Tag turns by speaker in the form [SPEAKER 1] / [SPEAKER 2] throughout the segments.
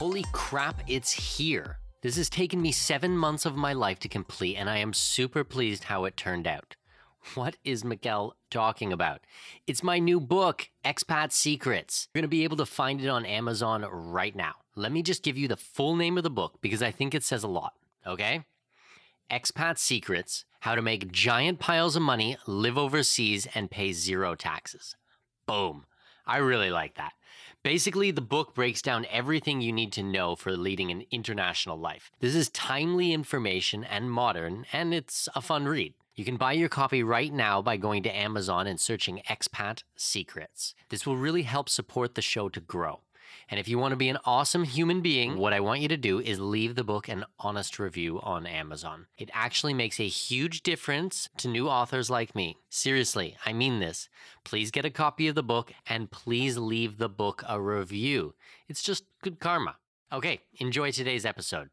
[SPEAKER 1] Holy crap, it's here. This has taken me seven months of my life to complete, and I am super pleased how it turned out. What is Miguel talking about? It's my new book, Expat Secrets. You're going to be able to find it on Amazon right now. Let me just give you the full name of the book because I think it says a lot, okay? Expat Secrets How to Make Giant Piles of Money, Live Overseas, and Pay Zero Taxes. Boom. I really like that. Basically, the book breaks down everything you need to know for leading an international life. This is timely information and modern, and it's a fun read. You can buy your copy right now by going to Amazon and searching Expat Secrets. This will really help support the show to grow. And if you want to be an awesome human being, mm. what I want you to do is leave the book an honest review on Amazon. It actually makes a huge difference to new authors like me. Seriously, I mean this. Please get a copy of the book and please leave the book a review. It's just good karma. Okay, enjoy today's episode.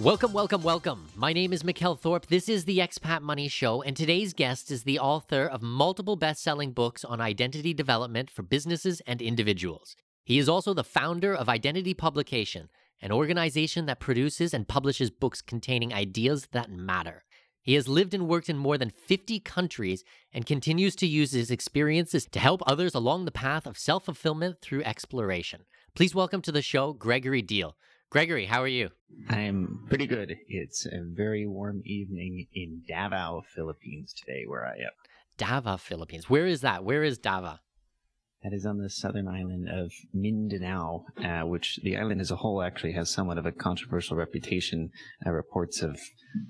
[SPEAKER 1] Welcome, welcome, welcome. My name is Mikkel Thorup. This is the Expat Money Show, and today's guest is the author of multiple best selling books on identity development for businesses and individuals. He is also the founder of Identity Publication, an organization that produces and publishes books containing ideas that matter. He has lived and worked in more than 50 countries and continues to use his experiences to help others along the path of self fulfillment through exploration. Please welcome to the show Gregory Diehl. Gregory, how are you?
[SPEAKER 2] I'm pretty good. It's a very warm evening in Davao, Philippines today, where I am.
[SPEAKER 1] Davao, Philippines. Where is that? Where is Davao?
[SPEAKER 2] That is on the southern island of Mindanao, uh, which the island as a whole actually has somewhat of a controversial reputation. Uh, reports of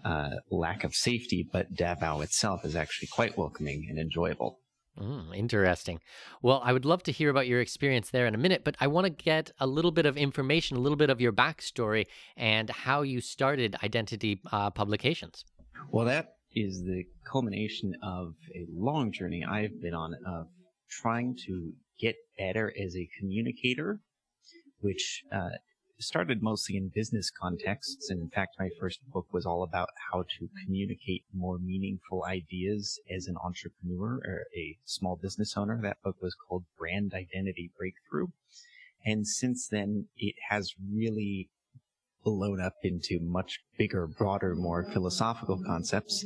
[SPEAKER 2] uh, lack of safety, but Davao itself is actually quite welcoming and enjoyable.
[SPEAKER 1] Mm, interesting. Well, I would love to hear about your experience there in a minute, but I want to get a little bit of information, a little bit of your backstory, and how you started Identity uh, Publications.
[SPEAKER 2] Well, that is the culmination of a long journey I've been on of trying to get better as a communicator, which uh, started mostly in business contexts. And in fact, my first book was all about how to communicate more meaningful ideas as an entrepreneur or a small business owner. That book was called Brand Identity Breakthrough. And since then, it has really blown up into much bigger, broader, more philosophical concepts.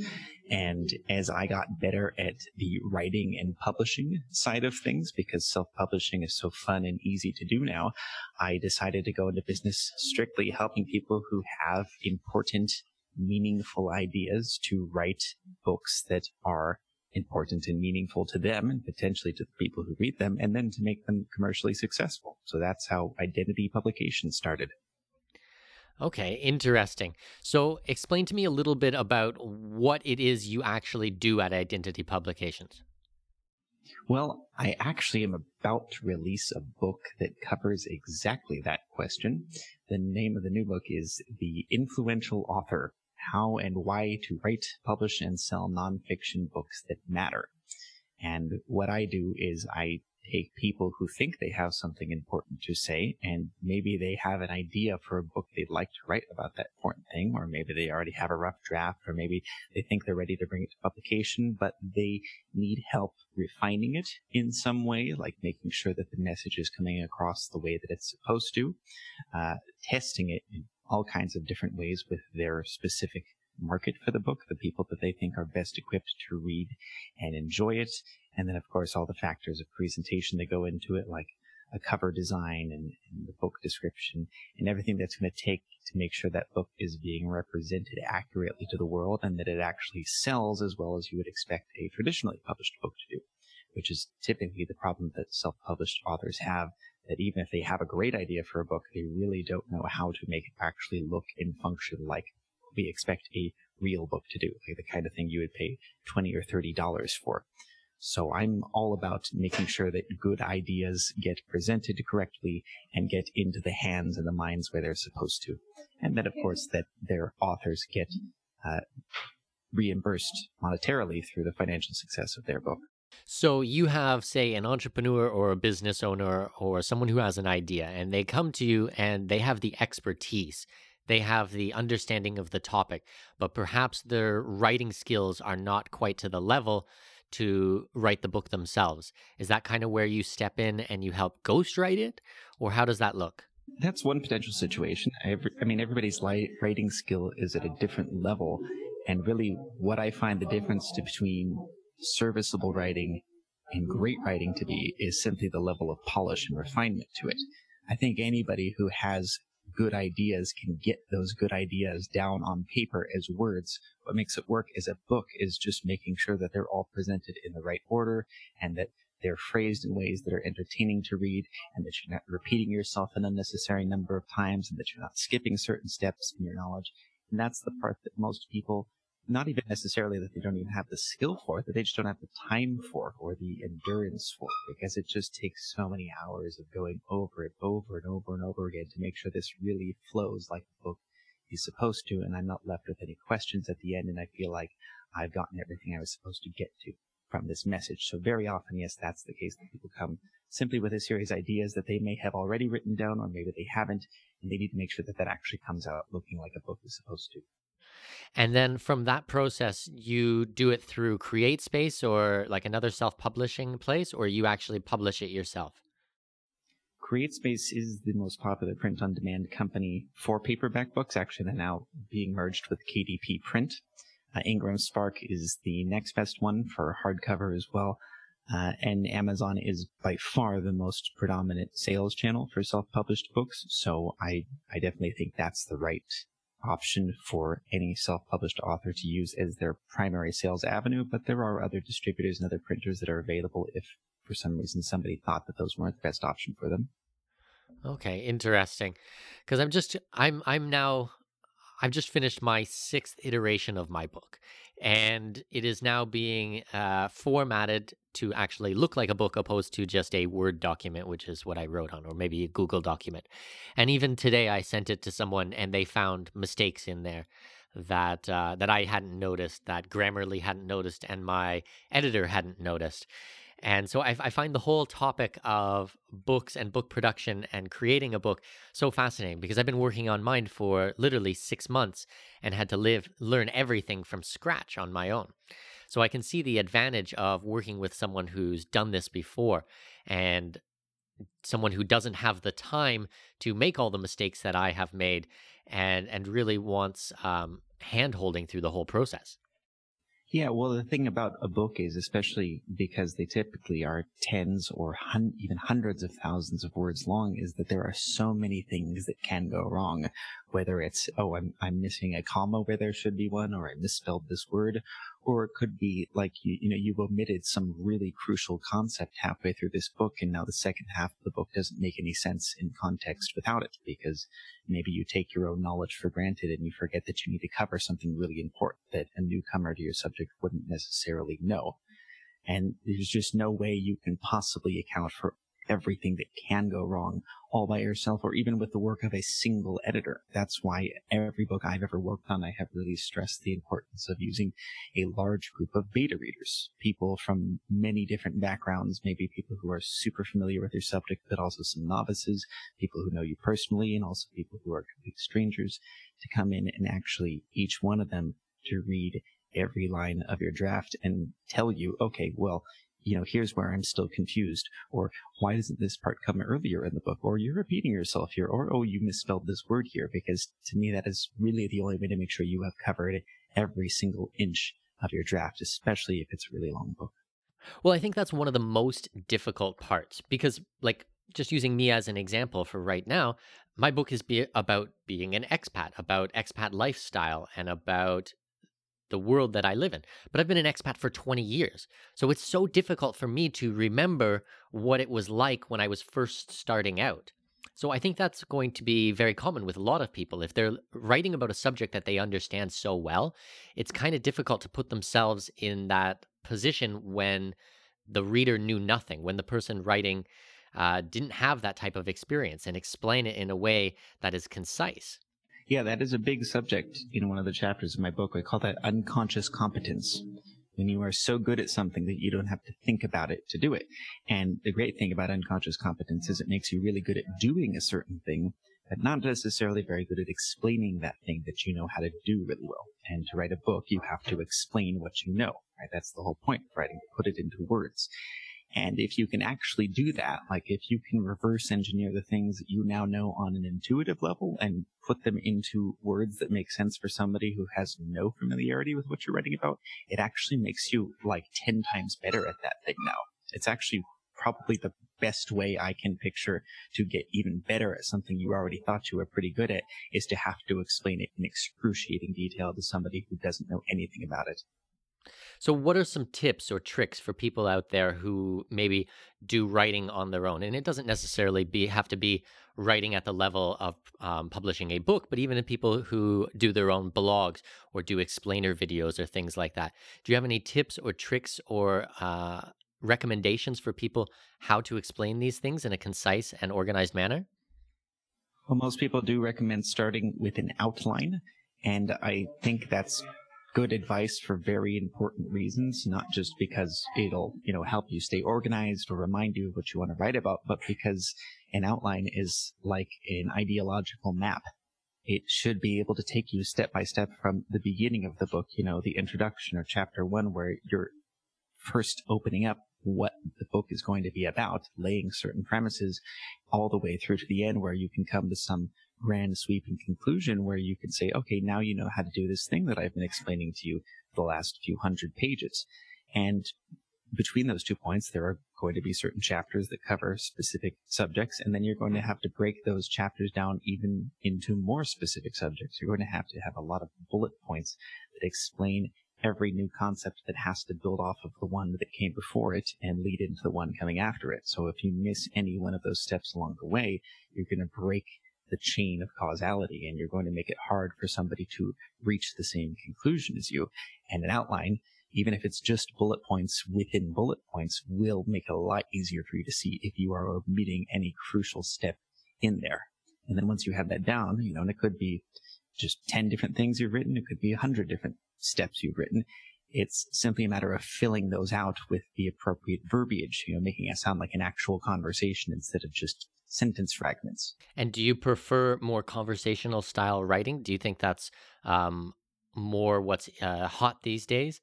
[SPEAKER 2] And as I got better at the writing and publishing side of things, because self-publishing is so fun and easy to do now, I decided to go into business strictly helping people who have important, meaningful ideas to write books that are important and meaningful to them and potentially to the people who read them, and then to make them commercially successful. So that's how identity publication started.
[SPEAKER 1] Okay, interesting. So, explain to me a little bit about what it is you actually do at Identity Publications.
[SPEAKER 2] Well, I actually am about to release a book that covers exactly that question. The name of the new book is The Influential Author How and Why to Write, Publish, and Sell Nonfiction Books That Matter. And what I do is I take people who think they have something important to say and maybe they have an idea for a book they'd like to write about that important thing, or maybe they already have a rough draft, or maybe they think they're ready to bring it to publication, but they need help refining it in some way, like making sure that the message is coming across the way that it's supposed to, uh, testing it in all kinds of different ways with their specific market for the book, the people that they think are best equipped to read and enjoy it. And then, of course, all the factors of presentation that go into it, like a cover design and, and the book description and everything that's going to take to make sure that book is being represented accurately to the world and that it actually sells as well as you would expect a traditionally published book to do, which is typically the problem that self-published authors have that even if they have a great idea for a book, they really don't know how to make it actually look and function like we expect a real book to do, like the kind of thing you would pay 20 or $30 for. So I'm all about making sure that good ideas get presented correctly and get into the hands and the minds where they're supposed to. And then, of course, that their authors get uh, reimbursed monetarily through the financial success of their book.
[SPEAKER 1] So you have, say, an entrepreneur or a business owner or someone who has an idea, and they come to you and they have the expertise they have the understanding of the topic, but perhaps their writing skills are not quite to the level to write the book themselves. Is that kind of where you step in and you help ghostwrite it, or how does that look?
[SPEAKER 2] That's one potential situation. I mean, everybody's writing skill is at a different level. And really, what I find the difference between serviceable writing and great writing to be is simply the level of polish and refinement to it. I think anybody who has good ideas can get those good ideas down on paper as words. What makes it work as a book is just making sure that they're all presented in the right order and that they're phrased in ways that are entertaining to read and that you're not repeating yourself an unnecessary number of times and that you're not skipping certain steps in your knowledge. And that's the part that most people not even necessarily that they don't even have the skill for, it, that they just don't have the time for it or the endurance for, it because it just takes so many hours of going over it over and over and over again to make sure this really flows like the book is supposed to, and I'm not left with any questions at the end, and I feel like I've gotten everything I was supposed to get to from this message. So very often, yes, that's the case that people come simply with a series of ideas that they may have already written down, or maybe they haven't, and they need to make sure that that actually comes out looking like a book is supposed to.
[SPEAKER 1] And then from that process, you do it through CreateSpace or like another self publishing place, or you actually publish it yourself?
[SPEAKER 2] CreateSpace is the most popular print on demand company for paperback books. Actually, they're now being merged with KDP Print. Uh, Ingram Spark is the next best one for hardcover as well. Uh, and Amazon is by far the most predominant sales channel for self-published books. So I, I definitely think that's the right option for any self-published author to use as their primary sales avenue, but there are other distributors and other printers that are available if for some reason somebody thought that those weren't the best option for them.
[SPEAKER 1] Okay, interesting. Because I'm just I'm I'm now I've just finished my sixth iteration of my book, and it is now being uh, formatted to actually look like a book opposed to just a Word document, which is what I wrote on, or maybe a Google document. And even today, I sent it to someone and they found mistakes in there that uh, that I hadn't noticed, that Grammarly hadn't noticed, and my editor hadn't noticed. And so I, I, find the whole topic of books and book production and creating a book so fascinating because I've been working on mine for literally six months and had to live learn everything from scratch on my own. So I can see the advantage of working with someone who's done this before and someone who doesn't have the time to make all the mistakes that I have made and and really wants um, hand holding through the whole process.
[SPEAKER 2] Yeah, well, the thing about a book is, especially because they typically are tens or hun- even hundreds of thousands of words long, is that there are so many things that can go wrong. Whether it's, oh, I'm, I'm missing a comma where there should be one, or I misspelled this word, or it could be like you, you know you've omitted some really crucial concept halfway through this book and now the second half of the book doesn't make any sense in context without it because maybe you take your own knowledge for granted and you forget that you need to cover something really important that a newcomer to your subject wouldn't necessarily know. And there's just no way you can possibly account for everything that can go wrong all by yourself or even with the work of a single editor. That's why every book I've ever worked on, I have really stressed the importance of using a large group of beta readers, people from many different backgrounds, maybe people who are super familiar with your subject, but also some novices, people who know you personally, and also people who are complete strangers to come in and actually each one of them to read every line of your draft and tell you, okay, well, you know, here's where I'm still confused, or why doesn't this part come earlier in the book, or you're repeating yourself here, or oh, you misspelled this word here, because to me that is really the only way to make sure you have covered every single inch of your draft, especially if it's a really long book.
[SPEAKER 1] Well, I think that's one of the most difficult parts because, like, just using me as an example for right now, my book is be about being an expat, about expat lifestyle, and about the world that I live in. But I've been an expat for 20 years. So it's so difficult for me to remember what it was like when I was first starting out. So I think that's going to be very common with a lot of people. If they're writing about a subject that they understand so well, it's kind of difficult to put themselves in that position when the reader knew nothing, when the person writing uh, didn't have that type of experience and explain it in a way that is concise.
[SPEAKER 2] Yeah, that is a big subject in one of the chapters of my book. I call that unconscious competence. When you are so good at something that you don't have to think about it to do it. And the great thing about unconscious competence is it makes you really good at doing a certain thing, but not necessarily very good at explaining that thing that you know how to do really well. And to write a book, you have to explain what you know, right? That's the whole point of writing, put it into words. And if you can actually do that, like if you can reverse engineer the things that you now know on an intuitive level and put them into words that make sense for somebody who has no familiarity with what you're writing about, it actually makes you like 10 times better at that thing now. It's actually probably the best way I can picture to get even better at something you already thought you were pretty good at is to have to explain it in excruciating detail to somebody who doesn't know anything about it.
[SPEAKER 1] So, what are some tips or tricks for people out there who maybe do writing on their own? And it doesn't necessarily be have to be writing at the level of um, publishing a book, but even people who do their own blogs or do explainer videos or things like that. Do you have any tips or tricks or uh, recommendations for people how to explain these things in a concise and organized manner?
[SPEAKER 2] Well, most people do recommend starting with an outline. And I think that's good advice for very important reasons, not just because it'll, you know, help you stay organized or remind you of what you want to write about, but because an outline is like an ideological map. It should be able to take you step by step from the beginning of the book, you know, the introduction or chapter one, where you're first opening up what the book is going to be about, laying certain premises all the way through to the end where you can come to some grand sweeping conclusion where you can say, okay, now you know how to do this thing that I've been explaining to you the last few hundred pages. And between those two points, there are going to be certain chapters that cover specific subjects, and then you're going to mm-hmm. have to break those chapters down even into more specific subjects. You're going to have to have a lot of bullet points that explain every new concept that has to build off of the one that came before it and lead into the one coming after it. So if you miss any one of those steps along the way, you're going to break the chain of causality and you're going to make it hard for somebody to reach the same conclusion as you. And an outline, even if it's just bullet points within bullet points, will make it a lot easier for you to see if you are omitting any crucial step in there. And then once you have that down, you know, and it could be just 10 different things you've written, it could be 100 different steps you've written. It's simply a matter of filling those out with the appropriate verbiage, you know, making it sound like an actual conversation instead of just sentence fragments.
[SPEAKER 1] And do you prefer more conversational style writing? Do you think that's um, more what's uh, hot these days?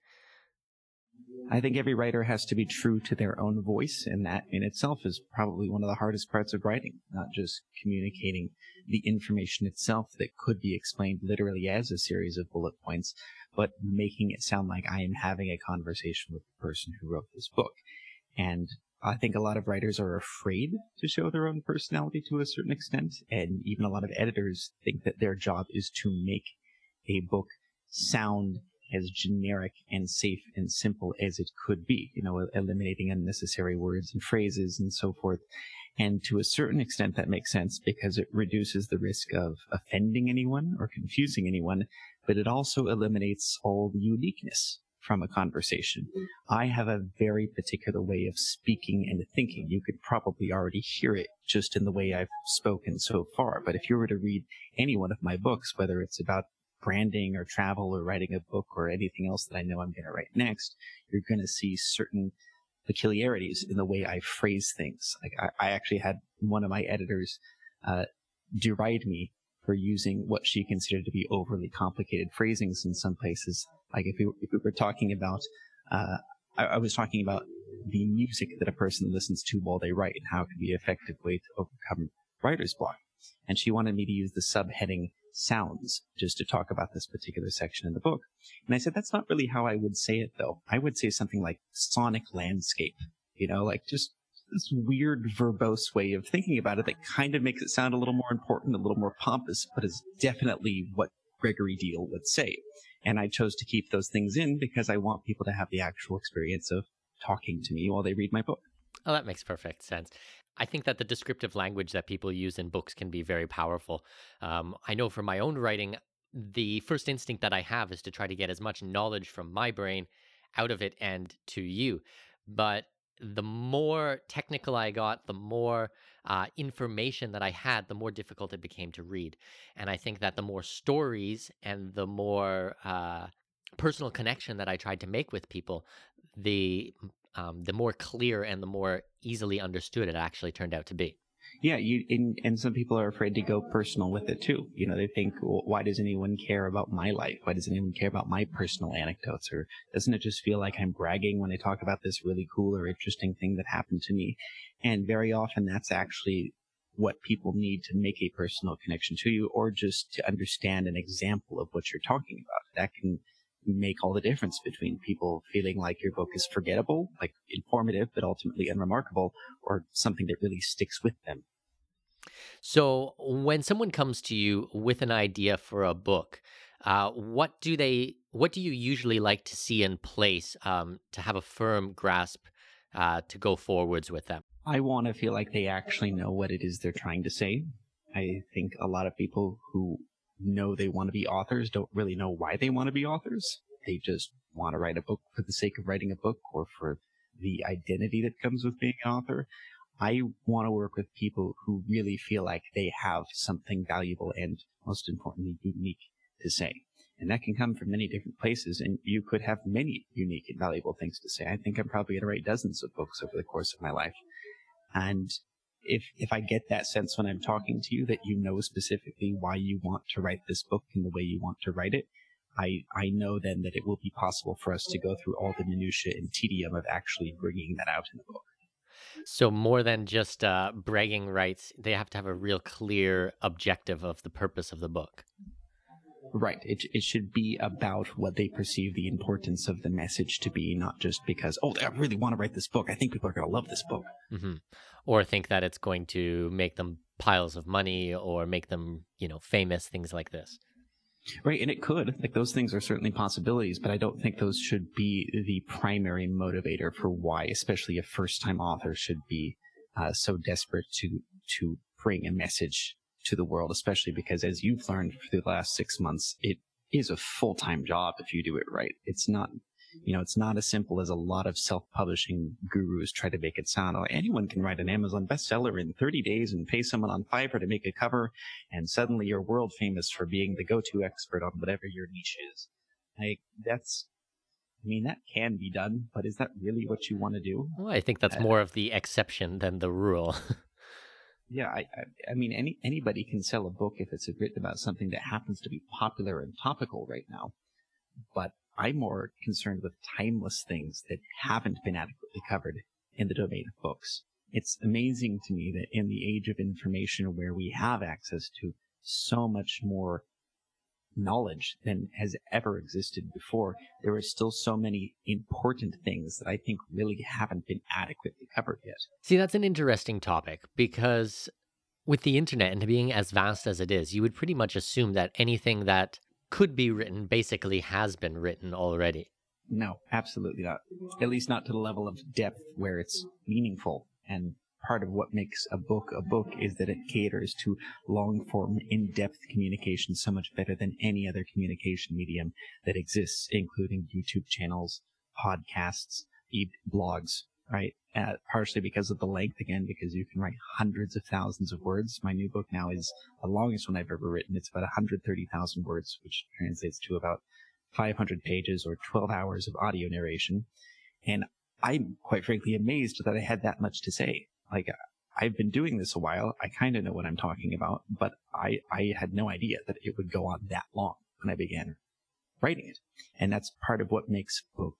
[SPEAKER 2] I think every writer has to be true to their own voice, and that in itself is probably one of the hardest parts of writing, not just communicating the information itself that could be explained literally as a series of bullet points, but making it sound like I am having a conversation with the person who wrote this book. And I think a lot of writers are afraid to show their own personality to a certain extent, and even a lot of editors think that their job is to make a book sound as generic and safe and simple as it could be, you know, eliminating unnecessary words and phrases and so forth. And to a certain extent, that makes sense because it reduces the risk of offending anyone or confusing anyone, but it also eliminates all the uniqueness from a conversation. I have a very particular way of speaking and thinking. You could probably already hear it just in the way I've spoken so far. But if you were to read any one of my books, whether it's about branding or travel or writing a book or anything else that I know I'm going to write next, you're going to see certain peculiarities in the way I phrase things. Like I, I actually had one of my editors uh, deride me for using what she considered to be overly complicated phrasings in some places. Like if we, if we were talking about, uh, I, I, was talking about the music that a person listens to while they write and how it can be an effective way to overcome writer's block. And she wanted me to use the subheading sounds just to talk about this particular section in the book. And I said, that's not really how I would say it though. I would say something like sonic landscape, you know, like just this weird verbose way of thinking about it that kind of makes it sound a little more important, a little more pompous, but is definitely what Gregory Diehl would say. And I chose to keep those things in because I want people to have the actual experience of talking to me while they read my book.
[SPEAKER 1] Oh, that makes perfect sense. I think that the descriptive language that people use in books can be very powerful. Um, I know from my own writing, the first instinct that I have is to try to get as much knowledge from my brain out of it and to you. But the more technical I got, the more uh, information that I had, the more difficult it became to read. And I think that the more stories and the more uh, personal connection that I tried to make with people, the um, the more clear and the more easily understood it actually turned out to be.
[SPEAKER 2] Yeah, you and, and some people are afraid to go personal with it too. You know, they think, well, why does anyone care about my life? Why does anyone care about my personal anecdotes? Or doesn't it just feel like I'm bragging when I talk about this really cool or interesting thing that happened to me? And very often that's actually what people need to make a personal connection to you or just to understand an example of what you're talking about. That can make all the difference between people feeling like your book is forgettable, like informative, but ultimately unremarkable, or something that really sticks with them.
[SPEAKER 1] So, when someone comes to you with an idea for a book, uh, what do they? What do you usually like to see in place um, to have a firm grasp uh, to go forwards with them?
[SPEAKER 2] I want to feel like they actually know what it is they're trying to say. I think a lot of people who know they want to be authors don't really know why they want to be authors. They just want to write a book for the sake of writing a book or for the identity that comes with being an author. I want to work with people who really feel like they have something valuable and most importantly unique to say. And that can come from many different places and you could have many unique and valuable things to say. I think I'm probably going to write dozens of books over the course of my life. And if if I get that sense when I'm talking to you that you know specifically why you want to write this book in the way you want to write it, I I know then that it will be possible for us to go through all the minutia and tedium of actually bringing that out in the book.
[SPEAKER 1] So more than just uh, bragging rights, they have to have a real clear objective of the purpose of the book.
[SPEAKER 2] Right. It it should be about what they perceive the importance of the message to be, not just because oh I really want to write this book. I think people are going to love this book,
[SPEAKER 1] mm-hmm. or think that it's going to make them piles of money or make them you know famous, things like this.
[SPEAKER 2] Right, and it could like those things are certainly possibilities, but I don't think those should be the primary motivator for why, especially a first-time author, should be uh, so desperate to to bring a message to the world, especially because as you've learned through the last six months, it is a full-time job if you do it right. It's not, you know, it's not as simple as a lot of self-publishing gurus try to make it sound. Like anyone can write an Amazon bestseller in 30 days and pay someone on Fiverr to make a cover, and suddenly you're world famous for being the go-to expert on whatever your niche is. Like that's I mean, that can be done, but is that really what you want to do?
[SPEAKER 1] Well, I think that's uh, more of the exception than the rule.
[SPEAKER 2] Yeah, I, I, I, mean, any anybody can sell a book if it's written about something that happens to be popular and topical right now. But I'm more concerned with timeless things that haven't been adequately covered in the domain of books. It's amazing to me that in the age of information where we have access to so much more knowledge than has ever existed before, there are still so many important things that I think really haven't been adequately covered yet.
[SPEAKER 1] See, that's an interesting topic because with the internet and being as vast as it is, you would pretty much assume that anything that could be written basically has been written already.
[SPEAKER 2] No, absolutely not. At least not to the level of depth where it's meaningful and part of what makes a book a book is that it caters to long form, in depth communication so much better than any other communication medium that exists, including YouTube channels, podcasts, e- blogs, right? Uh, partially because of the length again, because you can write hundreds of thousands of words. My new book now is the longest one I've ever written. It's about 130,000 words, which translates to about 500 pages or 12 hours of audio narration. And I'm quite frankly amazed that I had that much to say. Like, I've been doing this a while. I kind of know what I'm talking about, but I, I had no idea that it would go on that long when I began writing it. And that's part of what makes books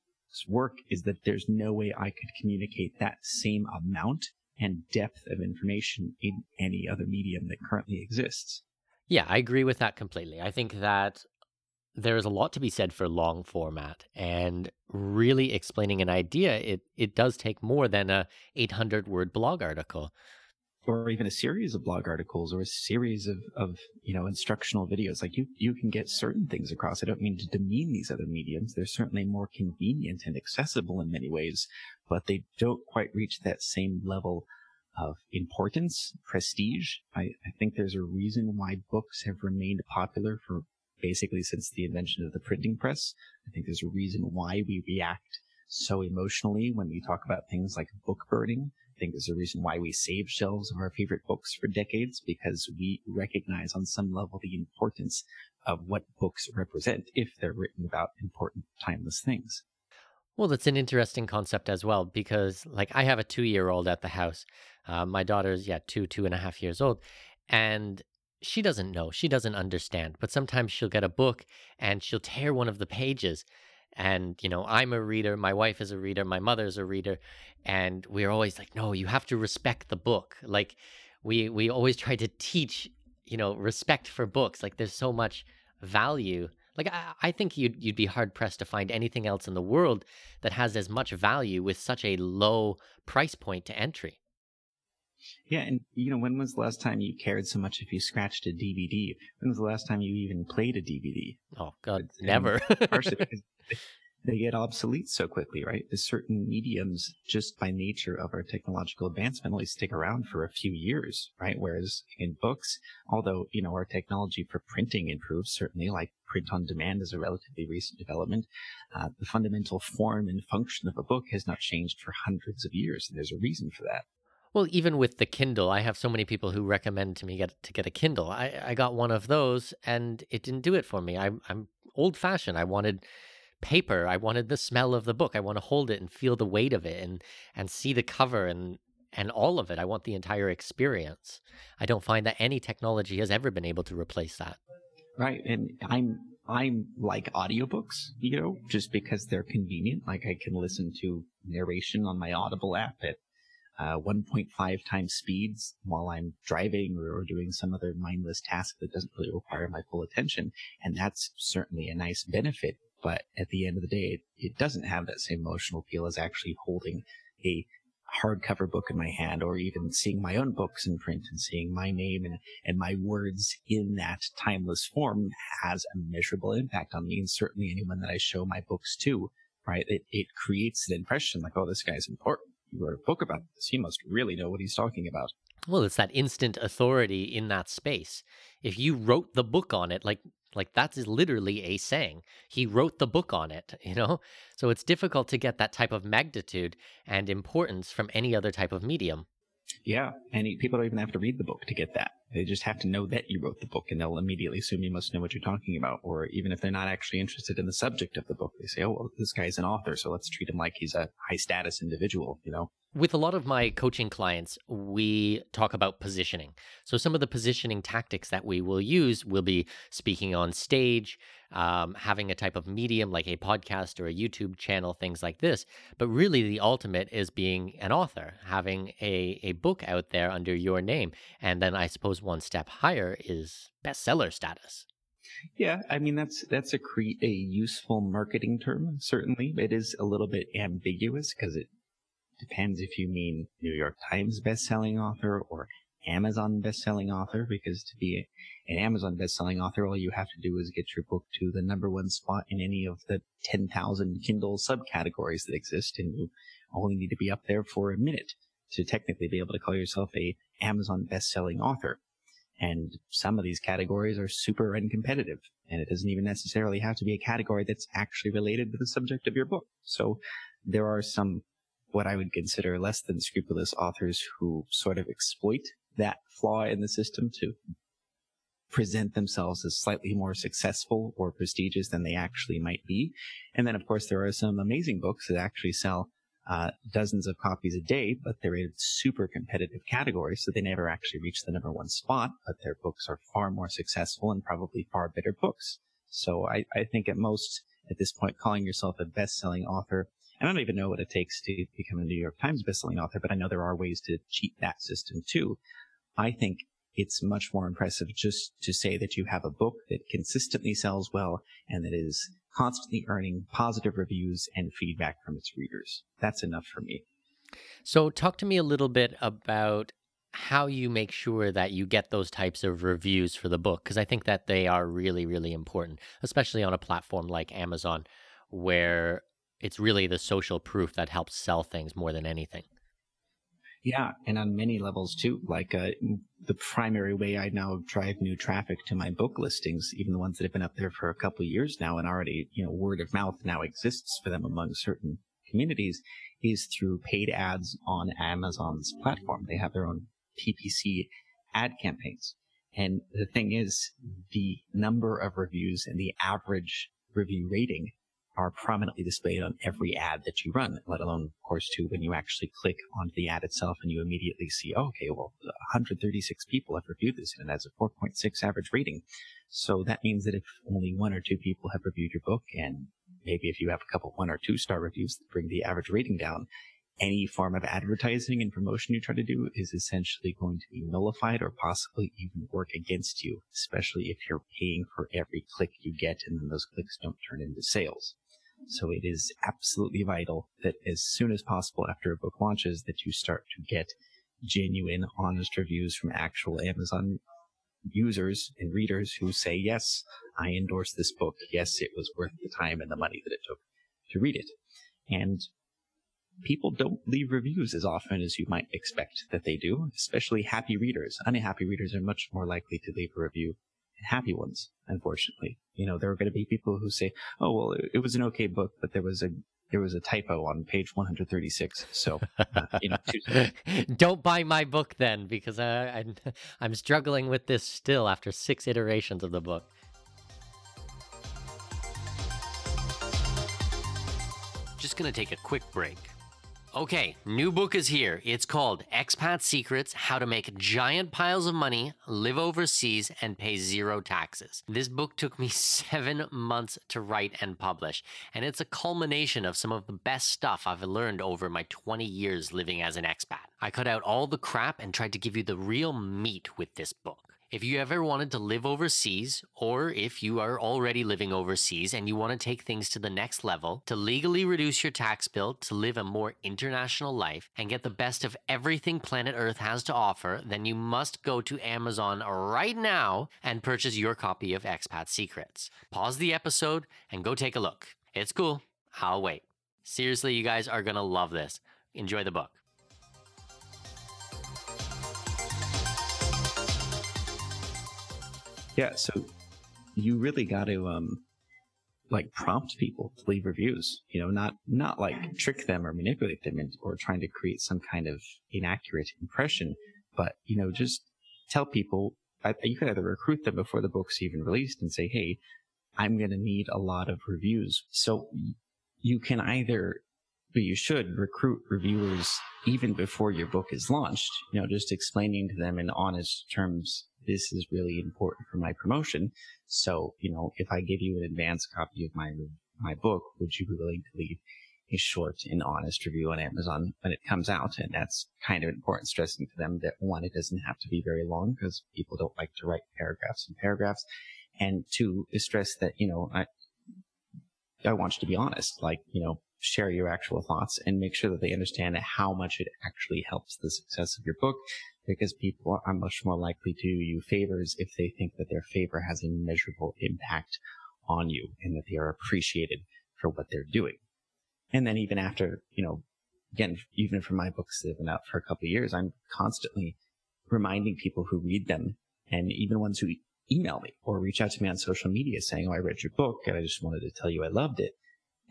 [SPEAKER 2] work is that there's no way I could communicate that same amount and depth of information in any other medium that currently exists.
[SPEAKER 1] Yeah, I agree with that completely. I think that there's a lot to be said for long format and really explaining an idea it it does take more than a 800 word blog article.
[SPEAKER 2] Or even a series of blog articles or a series of, of you know instructional videos. Like you you can get certain things across. I don't mean to demean these other mediums. They're certainly more convenient and accessible in many ways but they don't quite reach that same level of importance prestige. I, I think there's a reason why books have remained popular for basically since the invention of the printing press. I think there's a reason why we react so emotionally when we talk about things like book burning. I think there's a reason why we save shelves of our favorite books for decades because we recognize on some level the importance of what books represent if they're written about important timeless things.
[SPEAKER 1] Well, that's an interesting concept as well because, like, I have a two year old at the house. Uh, my daughter's, yeah, two, two and a half years old. And she doesn't know, she doesn't understand, but sometimes she'll get a book and she'll tear one of the pages. And, you know, I'm a reader, my wife is a reader, my mother's a reader. And we're always like, no, you have to respect the book. Like, we, we always try to teach, you know, respect for books. Like, there's so much value. Like, I, I think you'd, you'd be hard pressed to find anything else in the world that has as much value with such a low price point to entry.
[SPEAKER 2] Yeah, and you know, when was the last time you cared so much if you scratched a DVD? When was the last time you even played a DVD?
[SPEAKER 1] Oh God, and never.
[SPEAKER 2] partially because they get obsolete so quickly, right? There's certain mediums, just by nature of our technological advancement, only stick around for a few years, right? Whereas in books, although you know our technology for printing improves, certainly, like print on demand is a relatively recent development, uh, the fundamental form and function of a book has not changed for hundreds of years, and there's a reason for that.
[SPEAKER 1] Well, even with the Kindle, I have so many people who recommend to me get to get a Kindle. I, I got one of those and it didn't do it for me. I'm I'm old fashioned. I wanted paper. I wanted the smell of the book. I want to hold it and feel the weight of it and and see the cover and and all of it. I want the entire experience. I don't find that any technology has ever been able to replace that.
[SPEAKER 2] Right. And I'm I'm like audiobooks, you know, just because they're convenient. Like I can listen to narration on my Audible app at uh, 1.5 times speeds while I'm driving or doing some other mindless task that doesn't really require my full attention. And that's certainly a nice benefit. But at the end of the day, it, it doesn't have that same emotional appeal as actually holding a hardcover book in my hand or even seeing my own books in print and seeing my name and, and my words in that timeless form has a measurable impact on me and certainly anyone that I show my books to, right? It, it creates an impression like, oh, this guy's important you wrote a book about this. He must really know what he's talking about.
[SPEAKER 1] Well, it's that instant authority in that space. If you wrote the book on it, like like that is literally a saying. He wrote the book on it, you know? So it's difficult to get that type of magnitude and importance from any other type of medium.
[SPEAKER 2] Yeah, and people don't even have to read the book to get that. They just have to know that you wrote the book and they'll immediately assume you must know what you're talking about. Or even if they're not actually interested in the subject of the book, they say, oh, well, this guy's an author, so let's treat him like he's a high status individual, you know?
[SPEAKER 1] With a lot of my coaching clients, we talk about positioning. So, some of the positioning tactics that we will use will be speaking on stage, um, having a type of medium like a podcast or a YouTube channel, things like this. But really, the ultimate is being an author, having a, a book out there under your name. And then I suppose one step higher is bestseller status.
[SPEAKER 2] Yeah, I mean that's that's a cre- a useful marketing term. Certainly, it is a little bit ambiguous because it depends if you mean New York Times best-selling author or Amazon best-selling author, because to be an Amazon best-selling author, all you have to do is get your book to the number one spot in any of the 10,000 Kindle subcategories that exist, and you only need to be up there for a minute to technically be able to call yourself a Amazon best-selling author. And some of these categories are super uncompetitive. And it doesn't even necessarily have to be a category that's actually related to the subject of your book. So there are some what I would consider less than scrupulous authors who sort of exploit that flaw in the system to present themselves as slightly more successful or prestigious than they actually might be. And then, of course, there are some amazing books that actually sell uh, dozens of copies a day, but they're in super competitive categories, so they never actually reach the number one spot, but their books are far more successful and probably far better books. So I, I think at most, at this point, calling yourself a best-selling author, and I don't even know what it takes to become a New York Times best-selling author, but I know there are ways to cheat that system too. I think it's much more impressive just to say that you have a book that consistently sells well and that is constantly earning positive reviews and feedback from its readers. That's enough for me.
[SPEAKER 1] So, talk to me a little bit about how you make sure that you get those types of reviews for the book, because I think that they are really, really important, especially on a platform like Amazon, where it's really the social proof that helps sell things more than anything.
[SPEAKER 2] Yeah, and on many levels too. Like uh, the primary way I now drive new traffic to my book listings, even the ones that have been up there for a couple years now, and already you know word of mouth now exists for them among certain communities, is through paid ads on Amazon's platform. They have their own PPC ad campaigns, and the thing is, the number of reviews and the average review rating are prominently displayed on every ad that you run, let alone, of course, too, when you actually click onto the ad itself and you immediately see, oh, okay, well, 136 people have reviewed this and it has a 4.6 average rating. So that means that if only one or two people have reviewed your book and maybe if you have a couple one or two star reviews that bring the average rating down, any form of advertising and promotion you try to do is essentially going to be nullified or possibly even work against you, especially if you're paying for every click you get and then those clicks don't turn into sales. So it is absolutely vital that as soon as possible after a book launches that you start to get genuine, honest reviews from actual Amazon users and readers who say, yes, I endorse this book. Yes, it was worth the time and the money that it took to read it. And people don't leave reviews as often as you might expect that they do, especially happy readers. Unhappy readers are much more likely to leave a review happy ones, unfortunately. You know, there are going to be people who say, "Oh, well, it, was an okay book, but there was a there was a typo on page 136." So, uh, you know,
[SPEAKER 1] don't buy my book then, because I, I'm I'm struggling with this still after six iterations of the book. Just gonna take a quick break. Okay, new book is here. It's called Expat Secrets How to Make Giant Piles of Money, Live Overseas, and Pay Zero Taxes. This book took me seven months to write and publish, and it's a culmination of some of the best stuff I've learned over my 20 years living as an expat. I cut out all the crap and tried to give you the real meat with this book. If you ever wanted to live overseas, or if you are already living overseas and you want to take things to the next level, to legally reduce your tax bill, to live a more international life, and get the best of everything planet Earth has to offer, then you must go to Amazon right now and purchase your copy of Expat Secrets. Pause the episode and go take a look. It's cool. I'll wait. Seriously, you guys are going to love this. Enjoy the book.
[SPEAKER 2] Yeah, so you really got to um like prompt people to leave reviews, you know, not not like trick them or manipulate them or trying to create some kind of inaccurate impression, but you know, just tell people you could either recruit them before the book's even released and say, "Hey, I'm going to need a lot of reviews." So you can either but you should recruit reviewers even before your book is launched, you know, just explaining to them in honest terms this is really important for my promotion. So, you know, if I give you an advance copy of my my book, would you be willing to leave a short and honest review on Amazon when it comes out? And that's kind of important stressing to them that one, it doesn't have to be very long because people don't like to write paragraphs and paragraphs. And two, stress that, you know, I, I want you to be honest. Like, you know, share your actual thoughts and make sure that they understand how much it actually helps the success of your book because people are much more likely to do you favors if they think that their favor has a measurable impact on you and that they are appreciated for what they're doing. And then even after, you know, again, even for my books that have been out for a couple of years, I'm constantly reminding people who read them and even ones who email me or reach out to me on social media saying, Oh, I read your book and I just wanted to tell you I loved it.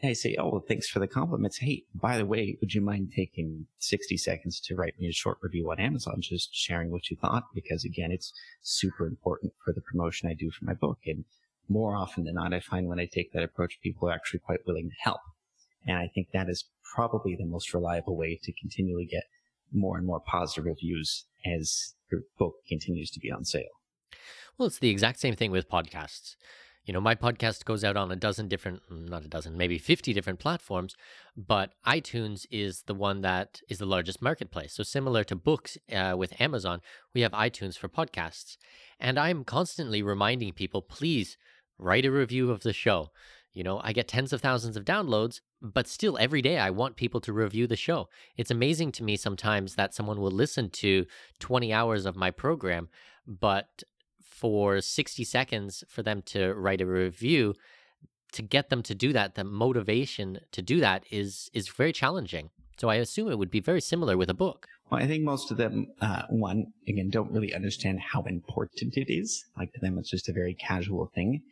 [SPEAKER 2] And I say, Oh, well, thanks for the compliments. Hey, by the way, would you mind taking 60 seconds to write me a short review on Amazon, just sharing what you thought? Because again, it's super important for the promotion I do for my book. And more often than not, I find when I take that approach, people are actually quite willing to help. And I think that is probably the most reliable way to continually get more and more positive reviews as your book continues to be on sale.
[SPEAKER 1] Well, it's the exact same thing with podcasts. You know, my podcast goes out on a dozen different, mm, not a dozen, maybe 50 different platforms, but iTunes is the one that is the largest marketplace. So, similar to books uh, with Amazon, we have iTunes for podcasts. And I'm constantly reminding people please write a review of the show. You know, I get tens of thousands of downloads, but still every day I want people to review the show. It's amazing to me sometimes that someone will listen to 20 hours of my program, but for 60 seconds for them to write a review to get them to do that the motivation to do that is is very challenging. So i assume it would be very similar with a book.
[SPEAKER 2] Well i think most of them uh, one again don't really understand how important it is. Like to them it's just a very casual thing.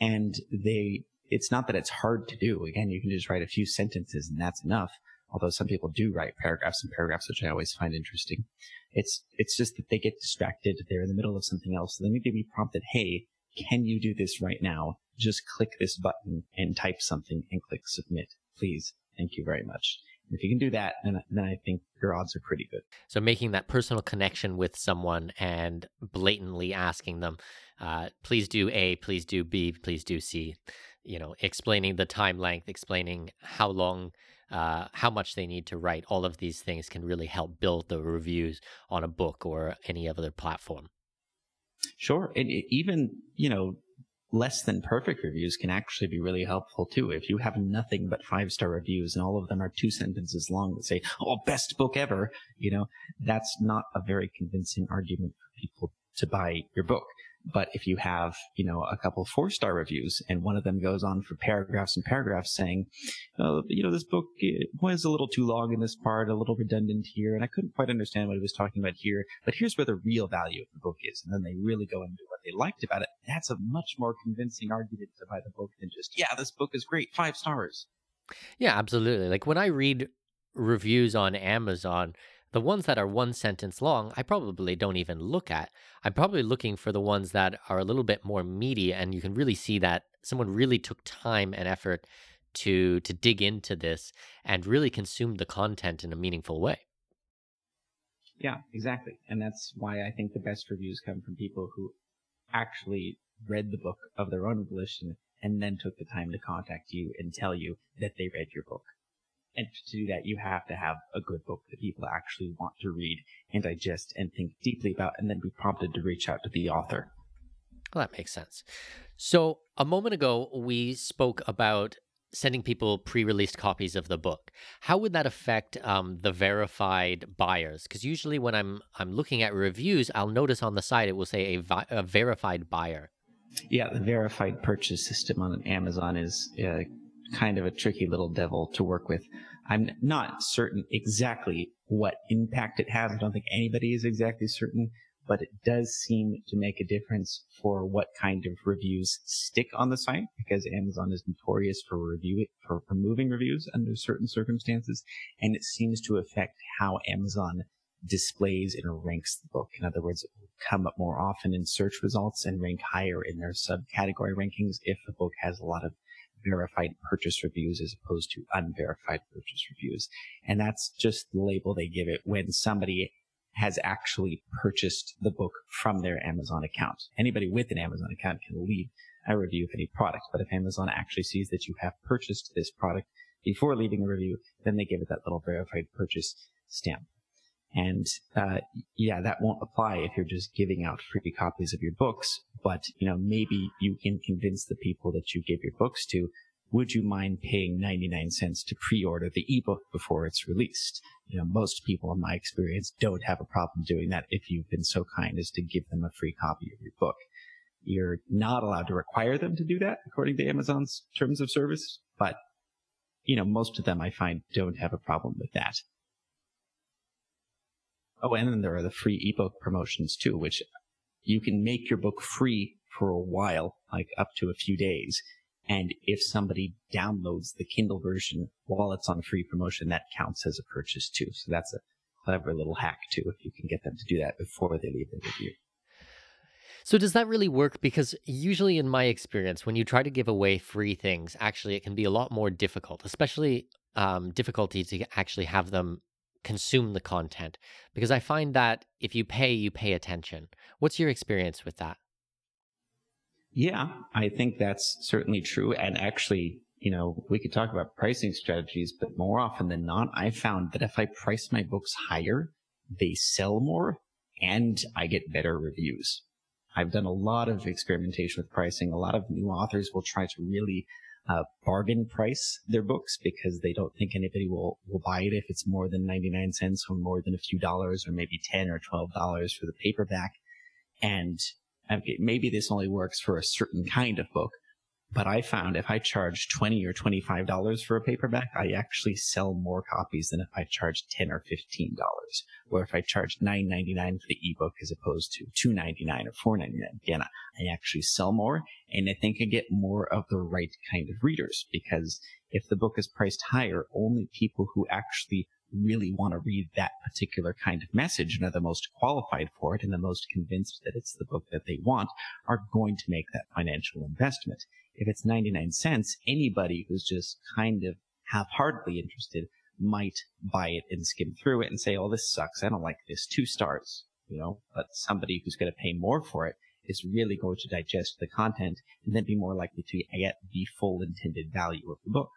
[SPEAKER 2] And they it's not that it's hard to do. Again you can just write a few sentences and that's enough although some people do write paragraphs and paragraphs, which I always find interesting. It's, it's just that they get distracted. They're in the middle of something else. So they need to be prompted, Hey, can you do this right now? Just click this button and type something and click submit, please. Thank you very much. if you can do that, then, then I think your odds are pretty good.
[SPEAKER 1] So making that personal connection with someone and blatantly asking them, uh, please do A, please do B, please do C, you know, explaining the time length, explaining how long uh, how much they need to write. All of these things can really help build the reviews on a book or any other platform.
[SPEAKER 2] Sure. And even, you know, less than perfect reviews can actually be really helpful too. If you have nothing but five star reviews and all of them are two sentences long that say, Oh, best book ever, you know, that's not a very convincing argument for people to buy your book. But if you have, you know, a couple four star reviews and one of them goes on for paragraphs and paragraphs saying, oh, you know, this book was a little too long in this part, a little redundant here, and I couldn't quite understand what he was talking about here, but here's where the real value of the book is. And then they really go into what they liked about it. That's a much more convincing argument to buy the book than just, yeah, this book is great, five stars.
[SPEAKER 1] Yeah, absolutely. Like when I read reviews on Amazon, the ones that are one sentence long, I probably don't even look at. I'm probably looking for the ones that are a little bit more meaty and you can really see that someone really took time and effort to to dig into this and really consume the content in a meaningful way.
[SPEAKER 2] Yeah, exactly. And that's why I think the best reviews come from people who actually read the book of their own volition and then took the time to contact you and tell you that they read your book. And to do that, you have to have a good book that people actually want to read and digest and think deeply about and then be prompted to reach out to the author.
[SPEAKER 1] Well, that makes sense. So, a moment ago, we spoke about sending people pre-released copies of the book. How would that affect um, the verified buyers? Because usually, when I'm I'm looking at reviews, I'll notice on the side it will say a, vi- a verified buyer.
[SPEAKER 2] Yeah, the verified purchase system on Amazon is uh, kind of a tricky little devil to work with. I'm not certain exactly what impact it has. I don't think anybody is exactly certain, but it does seem to make a difference for what kind of reviews stick on the site because Amazon is notorious for review for removing reviews under certain circumstances, and it seems to affect how Amazon displays and ranks the book. In other words, it will come up more often in search results and rank higher in their subcategory rankings if the book has a lot of verified purchase reviews as opposed to unverified purchase reviews. And that's just the label they give it when somebody has actually purchased the book from their Amazon account. Anybody with an Amazon account can leave a review of any product, but if Amazon actually sees that you have purchased this product before leaving a review, then they give it that little verified purchase stamp. And uh, yeah, that won't apply if you're just giving out free copies of your books. But you know, maybe you can convince the people that you give your books to. Would you mind paying 99 cents to pre-order the ebook before it's released? You know, most people in my experience don't have a problem doing that if you've been so kind as to give them a free copy of your book. You're not allowed to require them to do that according to Amazon's terms of service, but you know, most of them I find don't have a problem with that. Oh, and then there are the free ebook promotions too, which you can make your book free for a while, like up to a few days. And if somebody downloads the Kindle version while it's on free promotion, that counts as a purchase too. So that's a clever little hack too, if you can get them to do that before they leave the review.
[SPEAKER 1] So does that really work? Because usually in my experience, when you try to give away free things, actually it can be a lot more difficult, especially um, difficulty to actually have them consume the content. Because I find that if you pay, you pay attention. What's your experience with that?
[SPEAKER 2] Yeah, I think that's certainly true. And actually, you know, we could talk about pricing strategies, but more often than not, I found that if I price my books higher, they sell more and I get better reviews. I've done a lot of experimentation with pricing. A lot of new authors will try to really uh, bargain price their books because they don't think anybody will, will buy it if it's more than 99 cents or more than a few dollars or maybe 10 or 12 dollars for the paperback. And maybe this only works for a certain kind of book, but I found if I charge 20 or $25 for a paperback, I actually sell more copies than if I charge 10 or $15. Or if I charge $9.99 for the ebook as opposed to $2.99 or $4.99. Again, I actually sell more and I think I get more of the right kind of readers because if the book is priced higher, only people who actually really want to read that particular kind of message and are the most qualified for it and the most convinced that it's the book that they want are going to make that financial investment. If it's 99 cents, anybody who's just kind of half-heartedly interested might buy it and skim through it and say, oh, this sucks. I don't like this. Two stars, you know, but somebody who's going to pay more for it is really going to digest the content and then be more likely to get the full intended value of the book.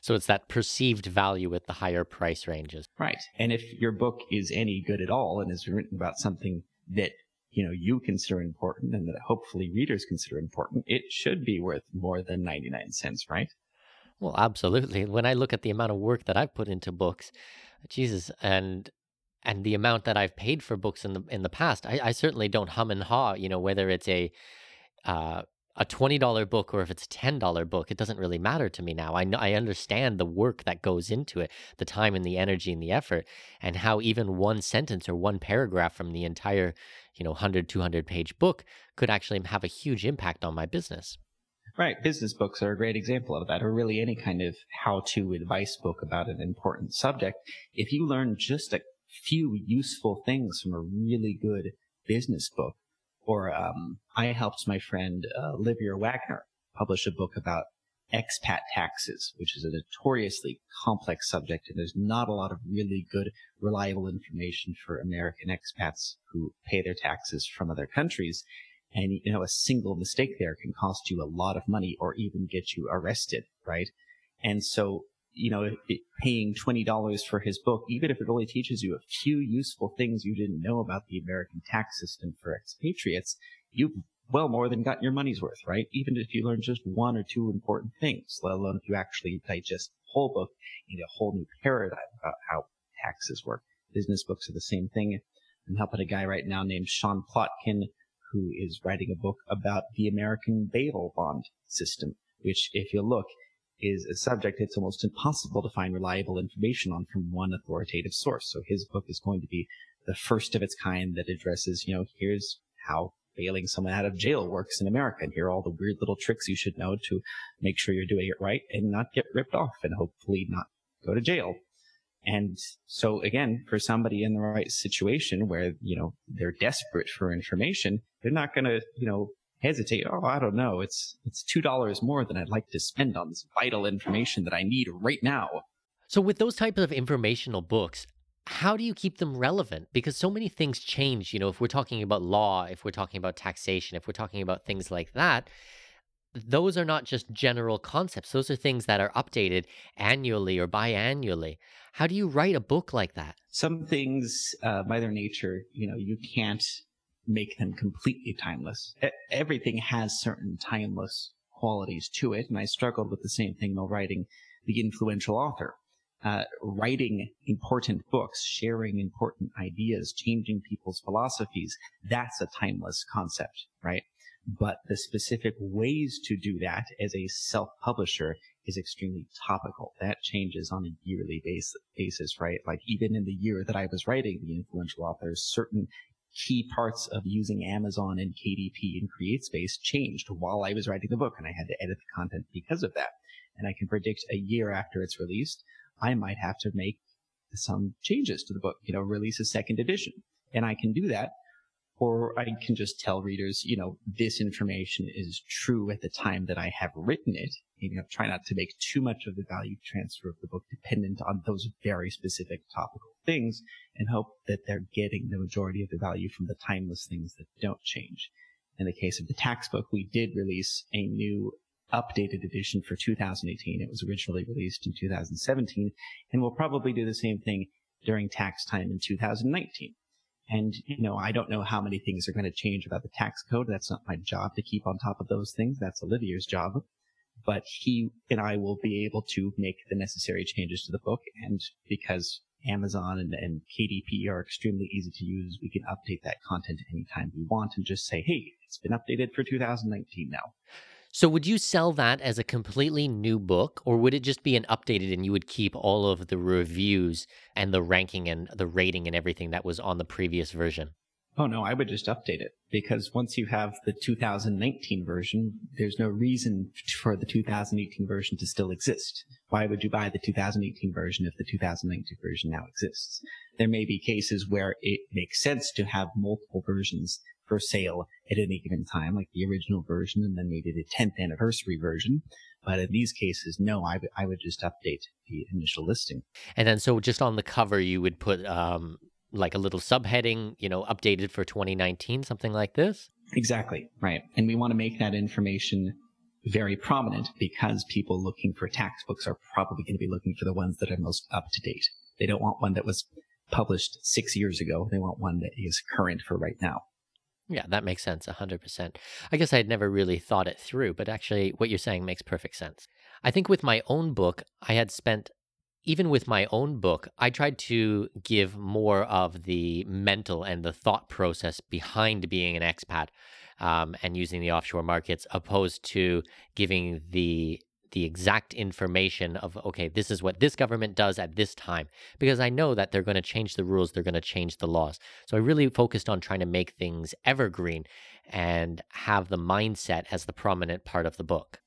[SPEAKER 1] So it's that perceived value at the higher price ranges.
[SPEAKER 2] Right. And if your book is any good at all and is written about something that you know you consider important and that hopefully readers consider important, it should be worth more than 99 cents, right?
[SPEAKER 1] Well, absolutely. When I look at the amount of work that I've put into books, Jesus, and and the amount that I've paid for books in the in the past, I, I certainly don't hum and haw. You know, whether it's a uh, a $20 book or if it's a $10 book, it doesn't really matter to me now. I know I understand the work that goes into it, the time and the energy and the effort, and how even one sentence or one paragraph from the entire, you know, 100, 200 page book could actually have a huge impact on my business.
[SPEAKER 2] Right. Business books are a great example of that, or really any kind of how to advice book about an important subject. If you learn just a few useful things from a really good business book, or um, I helped my friend uh, Olivier Wagner publish a book about expat taxes, which is a notoriously complex subject, and there's not a lot of really good, reliable information for American expats who pay their taxes from other countries. And you know, a single mistake there can cost you a lot of money or even get you arrested, right? And so you know, paying $20 for his book, even if it only teaches you a few useful things you didn't know about the American tax system for expatriates, you've well more than got your money's worth, right? Even if you learn just one or two important things, let alone if you actually digest the whole book in a whole new paradigm about how taxes work. Business books are the same thing. I'm helping a guy right now named Sean Plotkin who is writing a book about the American bail bond system, which if you look, is a subject it's almost impossible to find reliable information on from one authoritative source. So his book is going to be the first of its kind that addresses, you know, here's how bailing someone out of jail works in America. And here are all the weird little tricks you should know to make sure you're doing it right and not get ripped off and hopefully not go to jail. And so again, for somebody in the right situation where, you know, they're desperate for information, they're not going to, you know, hesitate. Oh, I don't know. It's it's two dollars more than I'd like to spend on this vital information that I need right now.
[SPEAKER 1] So with those types of informational books, how do you keep them relevant? Because so many things change. You know, if we're talking about law, if we're talking about taxation, if we're talking about things like that, those are not just general concepts. Those are things that are updated annually or biannually. How do you write a book like that?
[SPEAKER 2] Some things, uh, by their nature, you know, you can't make them completely timeless. Everything has certain timeless qualities to it, and I struggled with the same thing while writing The Influential Author. uh, writing important books, sharing important ideas, changing people's philosophies, that's a timeless concept, right? But the specific ways to do that as a self-publisher is extremely topical. That changes on a yearly basis, right? Like even in the year that I was writing The Influential Authors, certain key parts of using Amazon and KDP and CreateSpace changed while I was writing the book and I had to edit the content because of that. And I can predict a year after it's released, I might have to make some changes to the book, you know, release a second edition. And I can do that. Or I can just tell readers, you know, this information is true at the time that I have written it. You know, try not to make too much of the value transfer of the book dependent on those very specific topical things and hope that they're getting the majority of the value from the timeless things that don't change. In the case of the tax book, we did release a new updated edition for 2018. It was originally released in 2017, and we'll probably do the same thing during tax time in 2019. And, you know, I don't know how many things are going to change about the tax code. That's not my job to keep on top of those things. That's Olivier's job. But he and I will be able to make the necessary changes to the book. And because Amazon and, and KDP are extremely easy to use, we can update that content anytime we want and just say, hey, it's been updated for 2019 now.
[SPEAKER 1] So would you sell that as a completely new book or would it just be an updated and you would keep all of the reviews and the ranking and the rating and everything that was on the previous version?
[SPEAKER 2] Oh no, I would just update it because once you have the 2019 version, there's no reason for the 2018 version to still exist. Why would you buy the 2018 version if the 2019 version now exists? There may be cases where it makes sense to have multiple versions for sale at any given time, like the original version and then maybe the 10th anniversary version. But in these cases, no, I, w- I would just update the initial listing.
[SPEAKER 1] And then so just on the cover, you would put um, like a little subheading, you know, updated for 2019, something like this?
[SPEAKER 2] Exactly, right. And we want to make that information very prominent because people looking for tax books are probably going to be looking for the ones that are most up to date. They don't want one that was published six years ago. They want one that is current for right now.
[SPEAKER 1] Yeah, that makes sense 100%. I guess I had never really thought it through, but actually, what you're saying makes perfect sense. I think with my own book, I had spent, even with my own book, I tried to give more of the mental and the thought process behind being an expat um, and using the offshore markets, opposed to giving the the exact information of okay this is what this government does at this time because i know that they're going to change the rules they're going to change the laws. So i really focused on trying to make things evergreen and have the mindset as the prominent part of the book.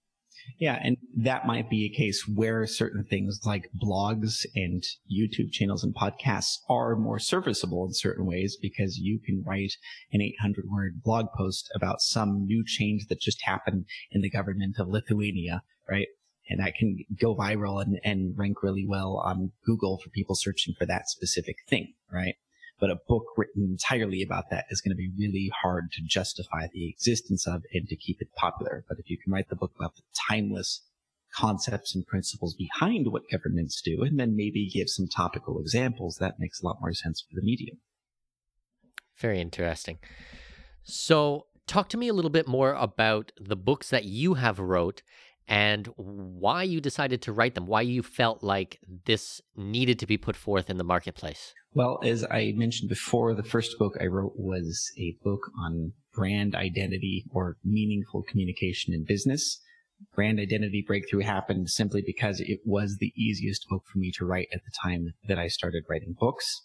[SPEAKER 2] Yeah, and that might be a case where certain things like blogs and YouTube channels and podcasts are more serviceable in certain ways because you can write an 800 word blog post about some new change that just happened in the government of Lithuania right? And that can go viral and, and rank really well on Google for people searching for that specific thing, right? But a book written entirely about that is going to be really hard to justify the existence of and to keep it popular. But if you can write the book about the timeless concepts and principles behind what governments do and then maybe give some topical examples, that makes a lot more sense for the medium.
[SPEAKER 1] Very interesting. So, talk to me a little bit more about the books that you have wrote and why you decided to write them, why you felt like this needed to be put forth in the marketplace.
[SPEAKER 2] Well, as I mentioned before, the first book I wrote was a book on brand identity or meaningful communication in business. Brand identity breakthrough happened simply because it was the easiest book for me to write at the time that I started writing books.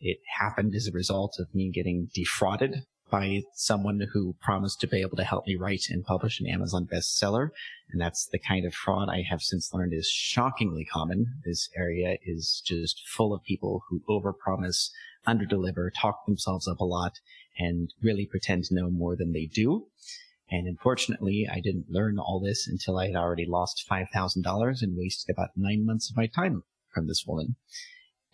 [SPEAKER 2] It happened as a result of me getting defrauded by someone who promised to be able to help me write and publish an Amazon bestseller. And that's the kind of fraud I have since learned is shockingly common. This area is just full of people who overpromise, underdeliver, talk themselves up a lot, and really pretend to know more than they do. And unfortunately, I didn't learn all this until I had already lost $5,000 and wasted about nine months of my time from this woman.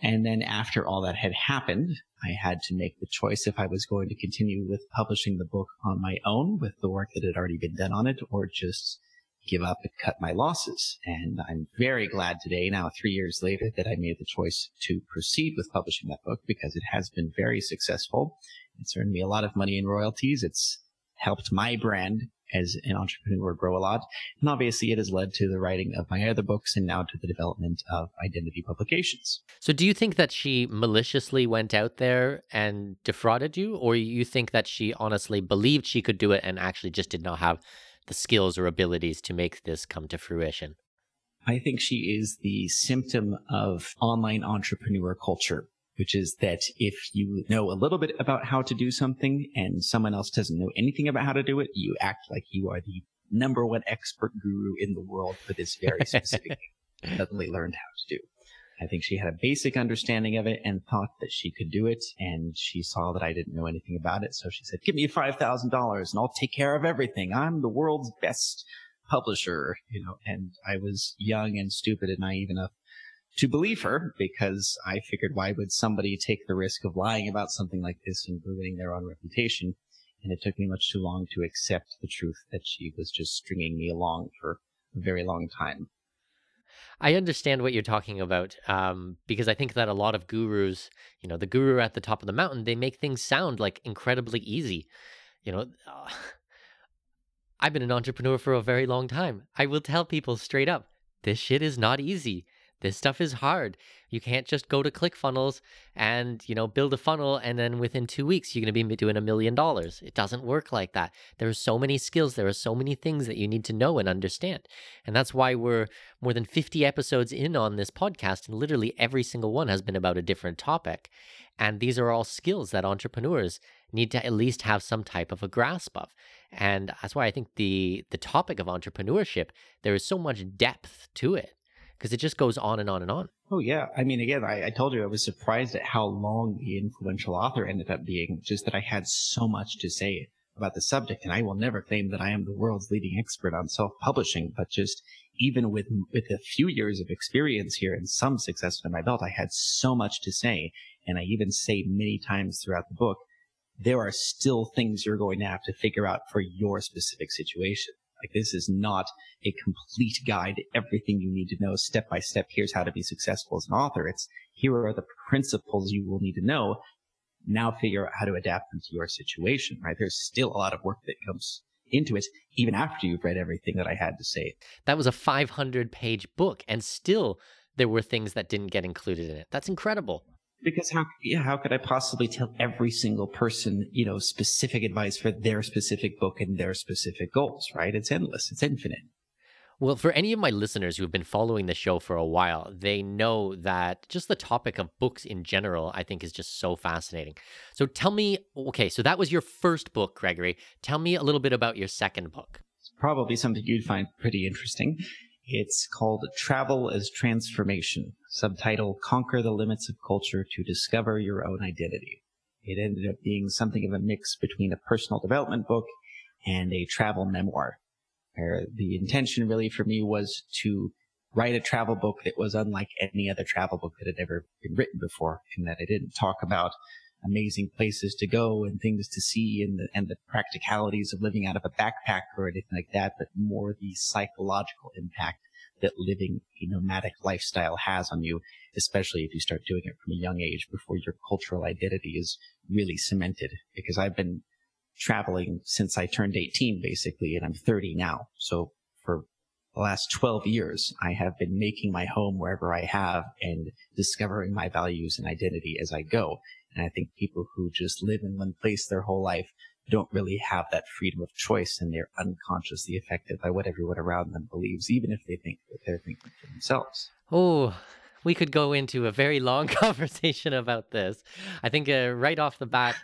[SPEAKER 2] And then after all that had happened, I had to make the choice if I was going to continue with publishing the book on my own with the work that had already been done on it or just give up and cut my losses. And I'm very glad today, now three years later, that I made the choice to proceed with publishing that book because it has been very successful. It's earned me a lot of money in royalties. It's helped my brand as an entrepreneur grow a lot. And obviously it has led to the writing of my other books and now to the development of identity publications.
[SPEAKER 1] So do you think that she maliciously went out there and defrauded you or you think that she honestly believed she could do it and actually just did not have the skills or abilities to make this come to fruition?
[SPEAKER 2] I think she is the symptom of online entrepreneur culture which is that if you know a little bit about how to do something and someone else doesn't know anything about how to do it, you act like you are the number one expert guru in the world for this very specific thing. Suddenly learned how to do. I think she had a basic understanding of it and thought that she could do it. And she saw that I didn't know anything about it. So she said, give me $5,000 and I'll take care of everything. I'm the world's best publisher, you know, and I was young and stupid and naive enough to believe her because I figured why would somebody take the risk of lying about something like this and ruining their own reputation? And it took me much too long to accept the truth that she was just stringing me along for a very long time.
[SPEAKER 1] I understand what you're talking about um, because I think that a lot of gurus, you know, the guru at the top of the mountain, they make things sound like incredibly easy. You know, uh, I've been an entrepreneur for a very long time. I will tell people straight up this shit is not easy. This stuff is hard. You can't just go to ClickFunnels and, you know, build a funnel and then within 2 weeks you're going to be doing a million dollars. It doesn't work like that. There are so many skills, there are so many things that you need to know and understand. And that's why we're more than 50 episodes in on this podcast and literally every single one has been about a different topic. And these are all skills that entrepreneurs need to at least have some type of a grasp of. And that's why I think the the topic of entrepreneurship there is so much depth to it because it just goes on and on and on.
[SPEAKER 2] Oh yeah, I mean, again, I, I, told you I was surprised at how long the influential author ended up being. Just that I had so much to say about the subject, and I will never claim that I am the world's leading expert on self-publishing, but just even with with a few years of experience here and some success under my belt, I had so much to say, and I even say many times throughout the book, there are still things you're going to have to figure out for your specific situation. Like this is not a complete guide to everything you need to know step by step. Here's how to be successful as an author. It's here are the principles you will need to know. Now figure out how to adapt them to your situation, right? There's still a lot of work that comes into it, even after you've read everything that I had to say.
[SPEAKER 1] That was a 500 page book, and still there were things that didn't get included in it. That's incredible
[SPEAKER 2] because how yeah how could I possibly tell every single person you know specific advice for their specific book and their specific goals? Right? It's endless. It's infinite.
[SPEAKER 1] Well, for any of my listeners who have been following the show for a while, they know that just the topic of books in general, I think, is just so fascinating. So tell me, okay, so that was your first book, Gregory. Tell me a little bit about your second book.
[SPEAKER 2] It's probably something you'd find pretty interesting. It's called Travel as Transformation, subtitle Conquer the Limits of Culture to Discover Your Own Identity. It ended up being something of a mix between a personal development book and a travel memoir. Where the intention really for me was to write a travel book that was unlike any other travel book that had ever been written before, in that I didn't talk about amazing places to go and things to see and the, and the practicalities of living out of a backpack or anything like that, but more the psychological impact that living a nomadic lifestyle has on you, especially if you start doing it from a young age before your cultural identity is really cemented. Because I've been traveling since I turned 18, basically, and I'm 30 now. So for the last 12 years, I have been making my home wherever I have and discovering my values and identity as I go. And I think people who just live in one place their whole life don't really have that freedom of choice and they're unconsciously affected by what everyone around them believes, even if they think that they're thinking for themselves.
[SPEAKER 1] Oh, we could go into a very long conversation about this. I think uh, right off the bat,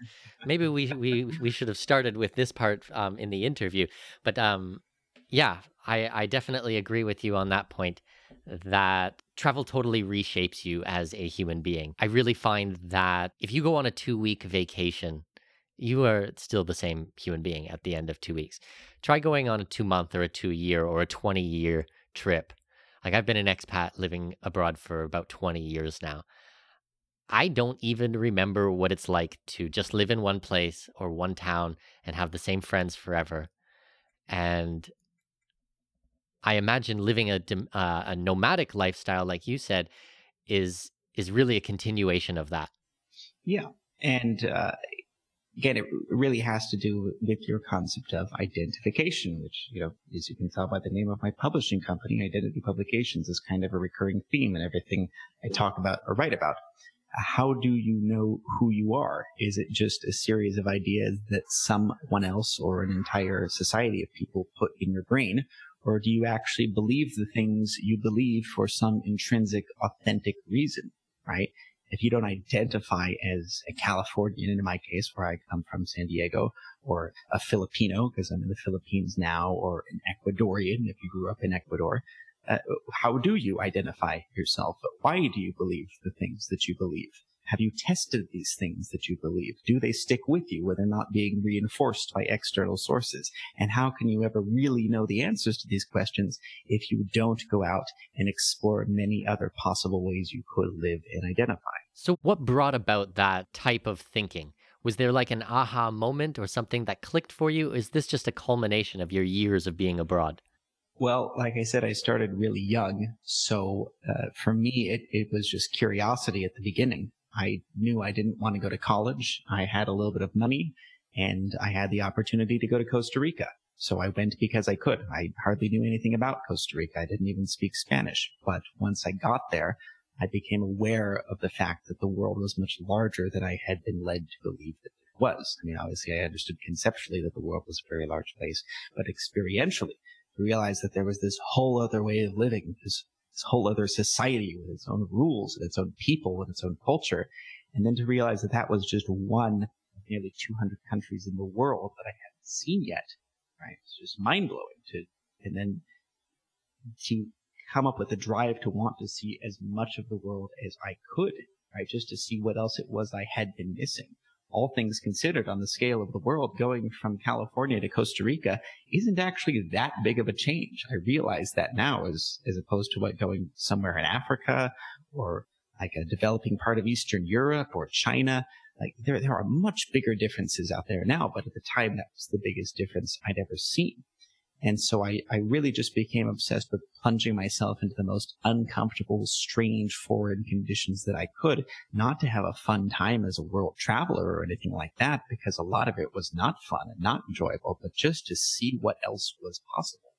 [SPEAKER 1] maybe we, we, we should have started with this part um, in the interview. But um, yeah, I, I definitely agree with you on that point that travel totally reshapes you as a human being. I really find that if you go on a two week vacation, you are still the same human being at the end of two weeks. Try going on a two month or a two year or a 20 year trip. Like I've been an expat living abroad for about 20 years now. I don't even remember what it's like to just live in one place or one town and have the same friends forever. And I imagine living a uh, a nomadic lifestyle, like you said, is is really a continuation of that.
[SPEAKER 2] Yeah, and uh, again, it really has to do with your concept of identification, which, you know, as you can tell by the name of my publishing company, Identity Publications is kind of a recurring theme in everything I talk about or write about. How do you know who you are? Is it just a series of ideas that someone else or an entire society of people put in your brain? Or do you actually believe the things you believe for some intrinsic, authentic reason, right? if you don't identify as a Californian, in my case, where I come from, San Diego, or a Filipino, because I'm in the Philippines now, or an Ecuadorian, if you grew up in Ecuador, uh, how do you identify yourself? Why do you believe the things that you believe? Have you tested these things that you believe? Do they stick with you when they're not being reinforced by external sources? And how can you ever really know the answers to these questions if you don't go out and explore many other possible ways you could live and identify?
[SPEAKER 1] So, what brought about that type of thinking? Was there like an aha moment or something that clicked for you? Is this just a culmination of your years of being abroad?
[SPEAKER 2] Well, like I said, I started really young. So uh, for me, it, it was just curiosity at the beginning. I knew I didn't want to go to college. I had a little bit of money and I had the opportunity to go to Costa Rica. So I went because I could. I hardly knew anything about Costa Rica. I didn't even speak Spanish. But once I got there, I became aware of the fact that the world was much larger than I had been led to believe that it was. I mean, obviously I understood conceptually that the world was a very large place, but experientially to realize that there was this whole other way of living, this, this whole other society with its own rules and its own people and its own culture. And then to realize that that was just one of nearly 200 countries in the world that I hadn't seen yet. Right. It's just mind blowing to, and then to come up with a drive to want to see as much of the world as I could, right? Just to see what else it was I had been missing. All things considered on the scale of the world, going from California to Costa Rica isn't actually that big of a change. I realize that now as, as opposed to what going somewhere in Africa or like a developing part of Eastern Europe or China. Like there, there are much bigger differences out there now, but at the time that was the biggest difference I'd ever seen. And so I, I really just became obsessed with plunging myself into the most uncomfortable, strange foreign conditions that I could, not to have a fun time as a world traveler or anything like that, because a lot of it was not fun and not enjoyable, but just to see what else was possible.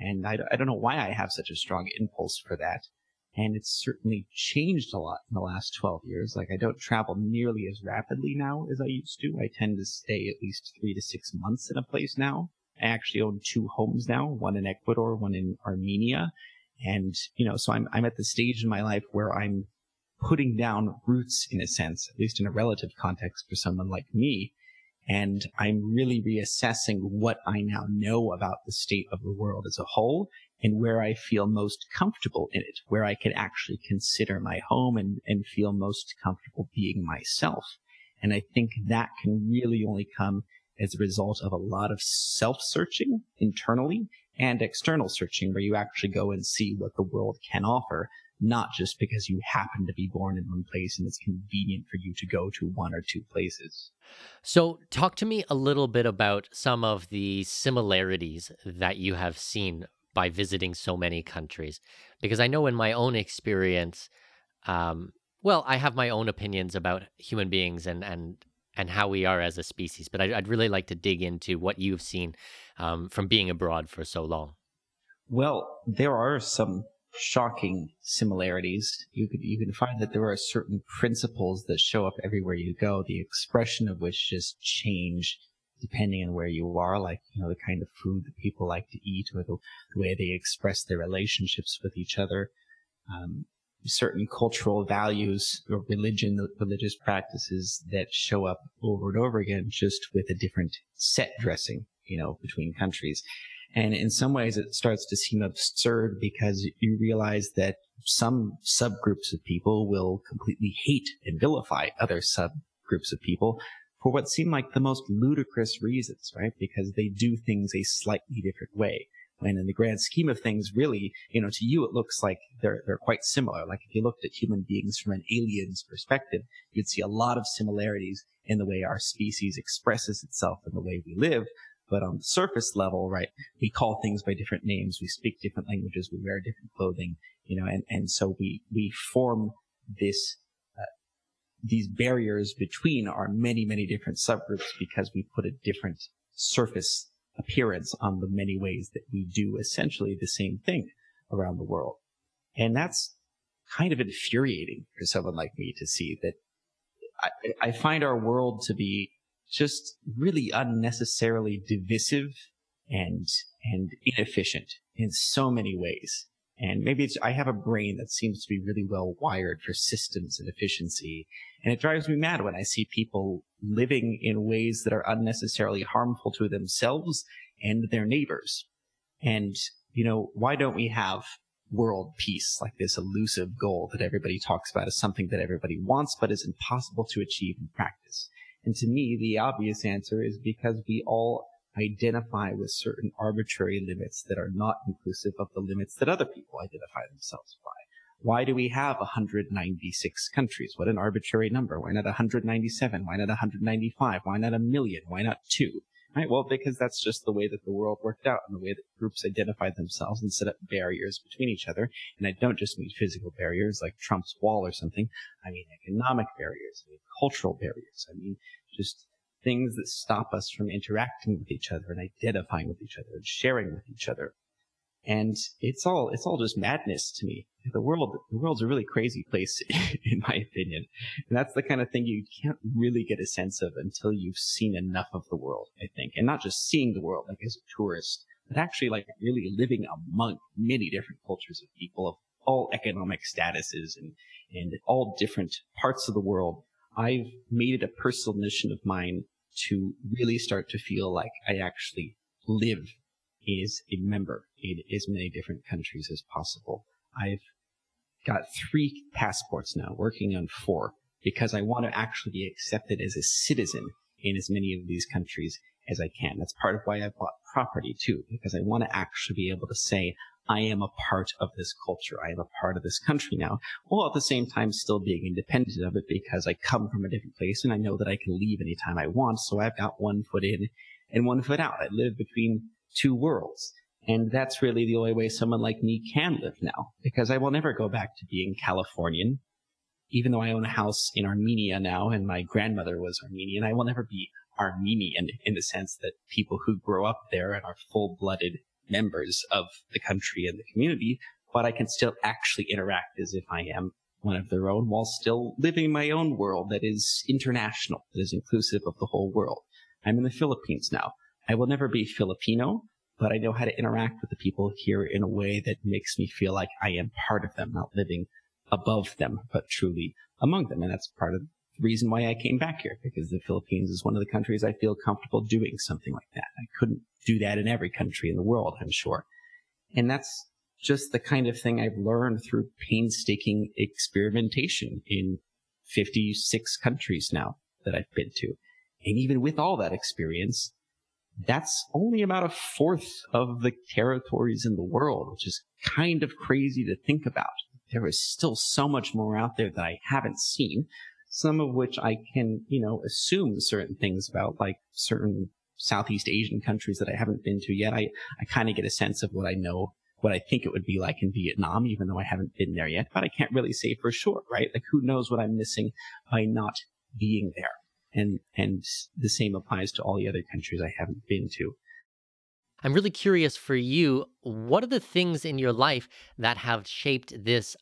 [SPEAKER 2] And I, I don't know why I have such a strong impulse for that. And it's certainly changed a lot in the last 12 years. Like I don't travel nearly as rapidly now as I used to. I tend to stay at least three to six months in a place now I actually own two homes now, one in Ecuador, one in Armenia. And, you know, so I'm, I'm at the stage in my life where I'm putting down roots in a sense, at least in a relative context for someone like me. And I'm really reassessing what I now know about the state of the world as a whole and where I feel most comfortable in it, where I can actually consider my home and, and feel most comfortable being myself. And I think that can really only come as a result of a lot of self searching internally and external searching where you actually go and see what the world can offer, not just because you happen to be born in one place and it's convenient for you to go to one or two places.
[SPEAKER 1] So, talk to me a little bit about some of the similarities that you have seen by visiting so many countries. Because I know in my own experience, um, well, I have my own opinions about human beings and, and and how we are as a species. But I'd, really like to dig into what you've seen um, from being abroad for so long.
[SPEAKER 2] Well, there are some shocking similarities. You could you can find that there are certain principles that show up everywhere you go, the expression of which just change depending on where you are, like you know the kind of food that people like to eat, or the, the way they express their relationships with each other. Um, certain cultural values or religion, religious practices that show up over and over again, just with a different set dressing, you know, between countries. And in some ways, it starts to seem absurd because you realize that some subgroups of people will completely hate and vilify other subgroups of people for what seem like the most ludicrous reasons, right? Because they do things a slightly different way. And in the grand scheme of things, really, you know, to you, it looks like they're, they're quite similar. Like if you looked at human beings from an alien's perspective, you'd see a lot of similarities in the way our species expresses itself and the way we live. But on the surface level, right, we call things by different names. We speak different languages. We wear different clothing, you know, and, and so we, we form this uh, these barriers between our many, many different subgroups because we put a different surface appearance on the many ways that we do essentially the same thing around the world. And that's kind of infuriating for someone like me to see that I, I find our world to be just really unnecessarily divisive and, and inefficient in so many ways. And maybe it's, I have a brain that seems to be really well wired for systems and efficiency. And it drives me mad when I see people living in ways that are unnecessarily harmful to themselves and their neighbors. And, you know, why don't we have world peace, like this elusive goal that everybody talks about as something that everybody wants, but is impossible to achieve in practice? And to me, the obvious answer is because we all identify with certain arbitrary limits that are not inclusive of the limits that other people identify themselves by. Why do we have 196 countries? What an arbitrary number. Why not 197? Why not 195? Why not a million? Why not two? Right? Well, because that's just the way that the world worked out and the way that groups identified themselves and set up barriers between each other. And I don't just mean physical barriers like Trump's wall or something. I mean economic barriers. I mean cultural barriers. I mean just things that stop us from interacting with each other and identifying with each other and sharing with each other. And it's all, it's all just madness to me. The world, the world's a really crazy place, in my opinion. And that's the kind of thing you can't really get a sense of until you've seen enough of the world, I think. And not just seeing the world, like as a tourist, but actually like really living among many different cultures of people of all economic statuses and, and all different parts of the world. I've made it a personal mission of mine to really start to feel like I actually live as a member in as many different countries as possible. I've got three passports now, working on four, because I want to actually be accepted as a citizen in as many of these countries as I can. That's part of why I bought property too, because I want to actually be able to say, I am a part of this culture. I am a part of this country now, while at the same time still being independent of it because I come from a different place and I know that I can leave anytime I want. So I've got one foot in and one foot out. I live between two worlds. And that's really the only way someone like me can live now because I will never go back to being Californian. Even though I own a house in Armenia now and my grandmother was Armenian, I will never be Armenian in the sense that people who grow up there and are full blooded members of the country and the community, but I can still actually interact as if I am one of their own while still living my own world that is international, that is inclusive of the whole world. I'm in the Philippines now. I will never be Filipino, but I know how to interact with the people here in a way that makes me feel like I am part of them, not living above them, but truly among them. And that's part of the reason why I came back here, because the Philippines is one of the countries I feel comfortable doing something like that. I couldn't do that in every country in the world, I'm sure. And that's just the kind of thing I've learned through painstaking experimentation in 56 countries now that I've been to. And even with all that experience, that's only about a fourth of the territories in the world, which is kind of crazy to think about. There is still so much more out there that I haven't seen, some of which I can, you know, assume certain things about, like certain Southeast Asian countries that I haven't been to yet. I, I kind of get a sense of what I know, what I think it would be like in Vietnam, even though I haven't been there yet, but I can't really say for sure, right? Like who knows what I'm missing by not being there. And, and the same applies to all the other countries I haven't been to.
[SPEAKER 1] I'm really curious for you, what are the things in your life that have shaped this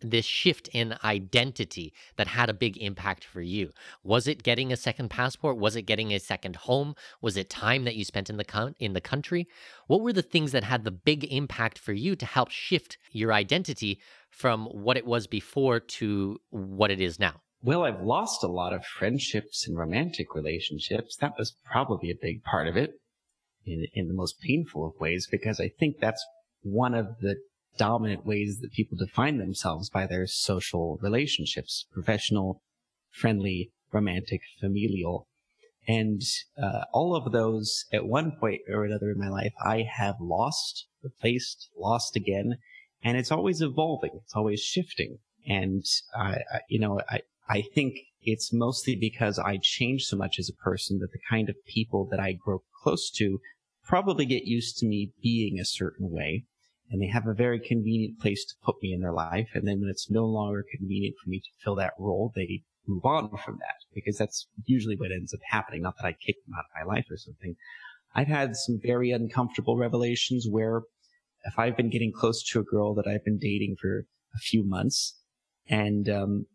[SPEAKER 1] this shift in identity that had a big impact for you? Was it getting a second passport? Was it getting a second home? Was it time that you spent in the con- in the country? What were the things that had the big impact for you to help shift your identity from what it was before to what it is now?
[SPEAKER 2] Well, I've lost a lot of friendships and romantic relationships. That was probably a big part of it in, in the most painful of ways because I think that's one of the dominant ways that people define themselves by their social relationships, professional, friendly, romantic, familial. And uh, all of those at one point or another in my life, I have lost, replaced, lost again. And it's always evolving. It's always shifting. And I, I you know, I, I think it's mostly because I change so much as a person that the kind of people that I grow close to probably get used to me being a certain way and they have a very convenient place to put me in their life. And then when it's no longer convenient for me to fill that role, they move on from that because that's usually what ends up happening. Not that I kick them out of my life or something. I've had some very uncomfortable revelations where if I've been getting close to a girl that I've been dating for a few months and um,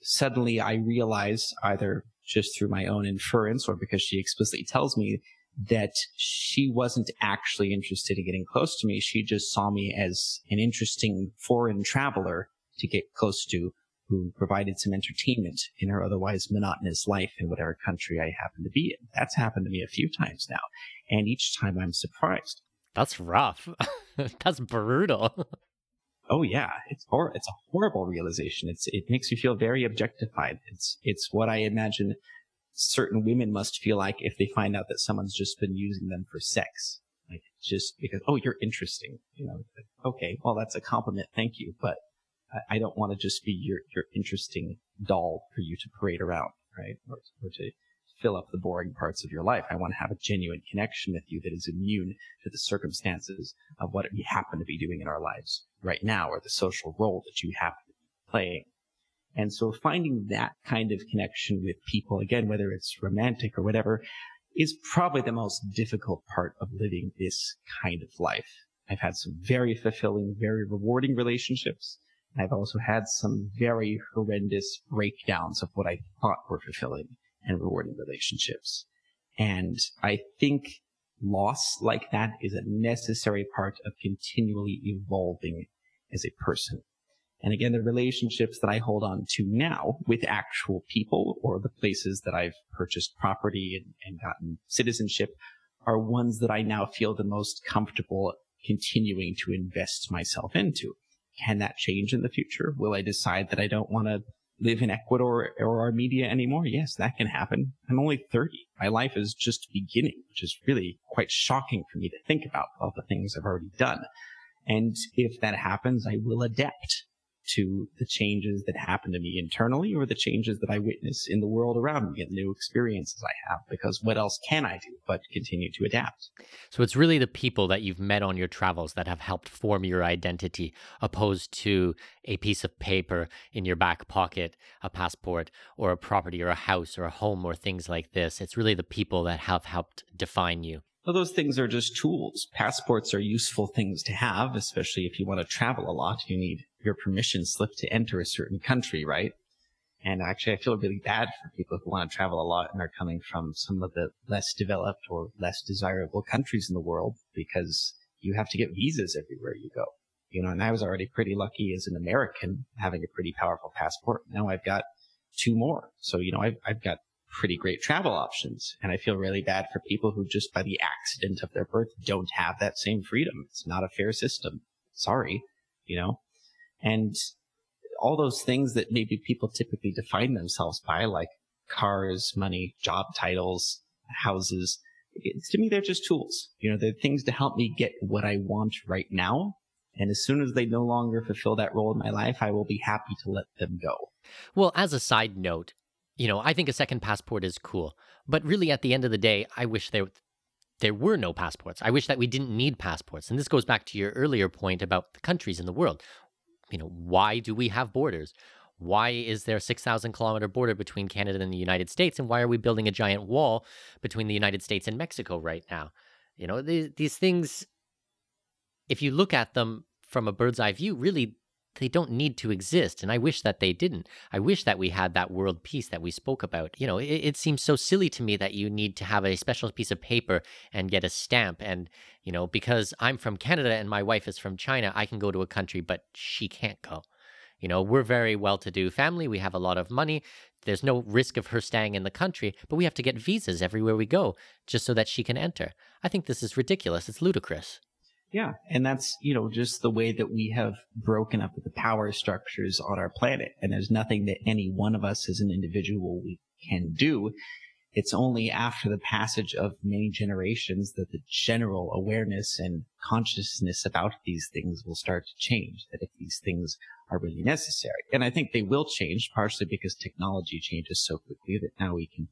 [SPEAKER 2] suddenly I realize either just through my own inference or because she explicitly tells me that she wasn't actually interested in getting close to me. She just saw me as an interesting foreign traveler to get close to who provided some entertainment in her otherwise monotonous life in whatever country I happen to be in. That's happened to me a few times now. And each time I'm surprised.
[SPEAKER 1] That's rough. That's brutal.
[SPEAKER 2] oh yeah, it's hor- it's a horrible realization. It's it makes you feel very objectified. It's it's what I imagine certain women must feel like if they find out that someone's just been using them for sex. Like just because oh you're interesting, you know. Okay, well that's a compliment, thank you, but I, I don't want to just be your your interesting doll for you to parade around, right? Or, or to fill up the boring parts of your life. I want to have a genuine connection with you that is immune to the circumstances of what we happen to be doing in our lives right now or the social role that you happen to be playing. And so finding that kind of connection with people, again, whether it's romantic or whatever, is probably the most difficult part of living this kind of life. I've had some very fulfilling, very rewarding relationships. I've also had some very horrendous breakdowns of what I thought were fulfilling and rewarding relationships. And I think loss like that is a necessary part of continually evolving as a person. And again, the relationships that I hold on to now with actual people or the places that I've purchased property and, and gotten citizenship are ones that I now feel the most comfortable continuing to invest myself into. Can that change in the future? Will I decide that I don't want to live in Ecuador or Armenia anymore? Yes, that can happen. I'm only 30. My life is just beginning, which is really quite shocking for me to think about all the things I've already done. And if that happens, I will adapt to the changes that happen to me internally or the changes that I witness in the world around me and new experiences I have. Because what else can I do but continue to adapt?
[SPEAKER 1] So it's really the people that you've met on your travels that have helped form your identity, opposed to a piece of paper in your back pocket, a passport, or a property, or a house, or a home, or things like this. It's really the people that have helped define you.
[SPEAKER 2] Well, those things are just tools. Passports are useful things to have, especially if you want to travel a lot. You need your permission slip to enter a certain country, right? And actually, I feel really bad for people who want to travel a lot and are coming from some of the less developed or less desirable countries in the world because you have to get visas everywhere you go. You know, and I was already pretty lucky as an American having a pretty powerful passport. Now I've got two more. So, you know, I've, I've got pretty great travel options. And I feel really bad for people who just by the accident of their birth don't have that same freedom. It's not a fair system. Sorry, you know? And all those things that maybe people typically define themselves by, like cars, money, job titles, houses, it's, to me, they're just tools. You know, they're things to help me get what I want right now. And as soon as they no longer fulfill that role in my life, I will be happy to let them go.
[SPEAKER 1] Well, as a side note, you know, I think a second passport is cool, but really at the end of the day, I wish there there were no passports. I wish that we didn't need passports. And this goes back to your earlier point about the countries in the world you know, why do we have borders? Why is there a 6,000 kilometer border between Canada and the United States? And why are we building a giant wall between the United States and Mexico right now? You know, these, these things, if you look at them from a bird's eye view, really, they don't need to exist. And I wish that they didn't. I wish that we had that world peace that we spoke about. You know, it, it, seems so silly to me that you need to have a special piece of paper and get a stamp. And, you know, because I'm from Canada and my wife is from China, I can go to a country, but she can't go. You know, we're very well to do family. We have a lot of money. There's no risk of her staying in the country, but we have to get visas everywhere we go just so that she can enter. I think this is ridiculous. It's ludicrous.
[SPEAKER 2] Yeah. And that's, you know, just the way that we have broken up the power structures on our planet. And there's nothing that any one of us as an individual we can do. It's only after the passage of many generations that the general awareness and consciousness about these things will start to change, that if these things are really necessary. And I think they will change partially because technology changes so quickly that now we can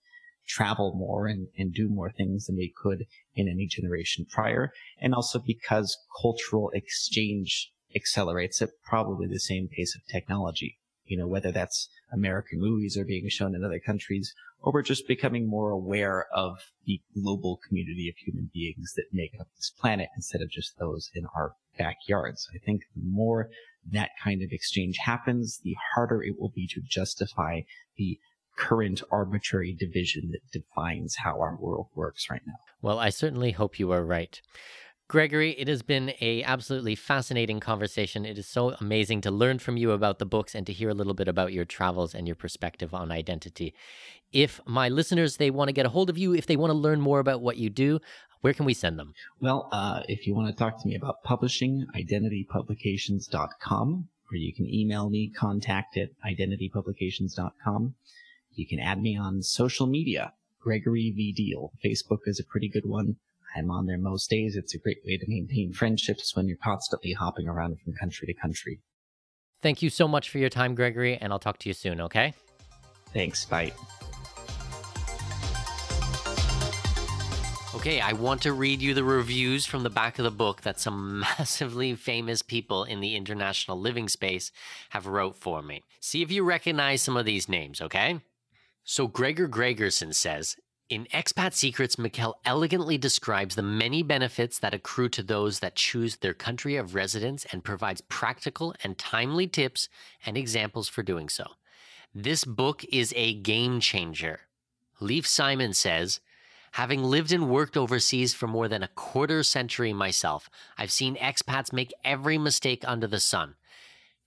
[SPEAKER 2] travel more and, and do more things than we could in any generation prior. And also because cultural exchange accelerates at probably the same pace of technology. you know, whether that's American movies are being shown in other countries, or we're just becoming more aware of the global community of human beings that make up this planet instead of just those in our backyards. I think the more that kind of exchange happens, the harder it will be to justify the current arbitrary division that defines how our world works right now.
[SPEAKER 1] Well, I certainly hope you are right. Gregory, it has been a absolutely fascinating conversation. It is so amazing to learn from you about the books and to hear a little bit about your travels and your perspective on identity. If my listeners they want to get a hold of you, if they want to learn more about what you do, where can we send them?
[SPEAKER 2] Well, uh, if you want to talk to me about publishing, identitypublications.com, or you can email me, contact at identitypublications.com. You can add me on social media, Gregory V. Diehl. Facebook is a pretty good one. I'm on there most days. It's a great way to maintain friendships when you're constantly hopping around from country to country.
[SPEAKER 1] Thank you so much for your time, Gregory, and I'll talk to you soon, okay?
[SPEAKER 2] Thanks. Bye.
[SPEAKER 1] Okay, I want to read you the reviews from the back of the book that some massively famous people in the international living space have wrote for me. See if you recognize some of these names, okay? So Gregor Gregersen says, in Expat Secrets, Mikkel elegantly describes the many benefits that accrue to those that choose their country of residence and provides practical and timely tips and examples for doing so. This book is a game changer. Lief Simon says, Having lived and worked overseas for more than a quarter century myself, I've seen expats make every mistake under the sun.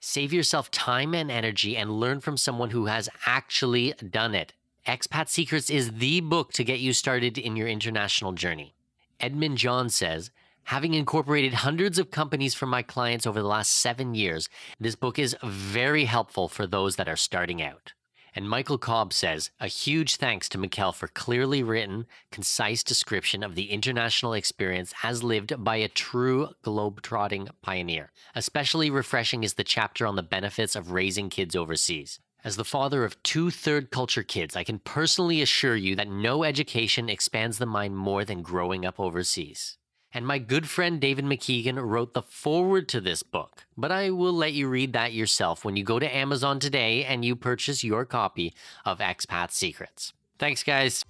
[SPEAKER 1] Save yourself time and energy and learn from someone who has actually done it. Expat Secrets is the book to get you started in your international journey. Edmund John says, Having incorporated hundreds of companies for my clients over the last seven years, this book is very helpful for those that are starting out. And Michael Cobb says, a huge thanks to Mikkel for clearly written, concise description of the international experience as lived by a true globe-trotting pioneer. Especially refreshing is the chapter on the benefits of raising kids overseas. As the father of two third culture kids, I can personally assure you that no education expands the mind more than growing up overseas. And my good friend David McKeegan wrote the foreword to this book, but I will let you read that yourself when you go to Amazon today and you purchase your copy of Expat Secrets. Thanks, guys.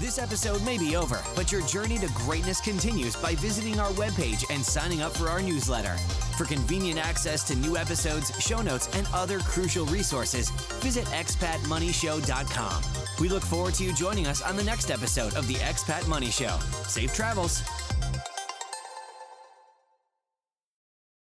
[SPEAKER 3] This episode may be over, but your journey to greatness continues by visiting our webpage and signing up for our newsletter. For convenient access to new episodes, show notes, and other crucial resources, visit expatmoneyshow.com. We look forward to you joining us on the next episode of the Expat Money Show. Safe travels.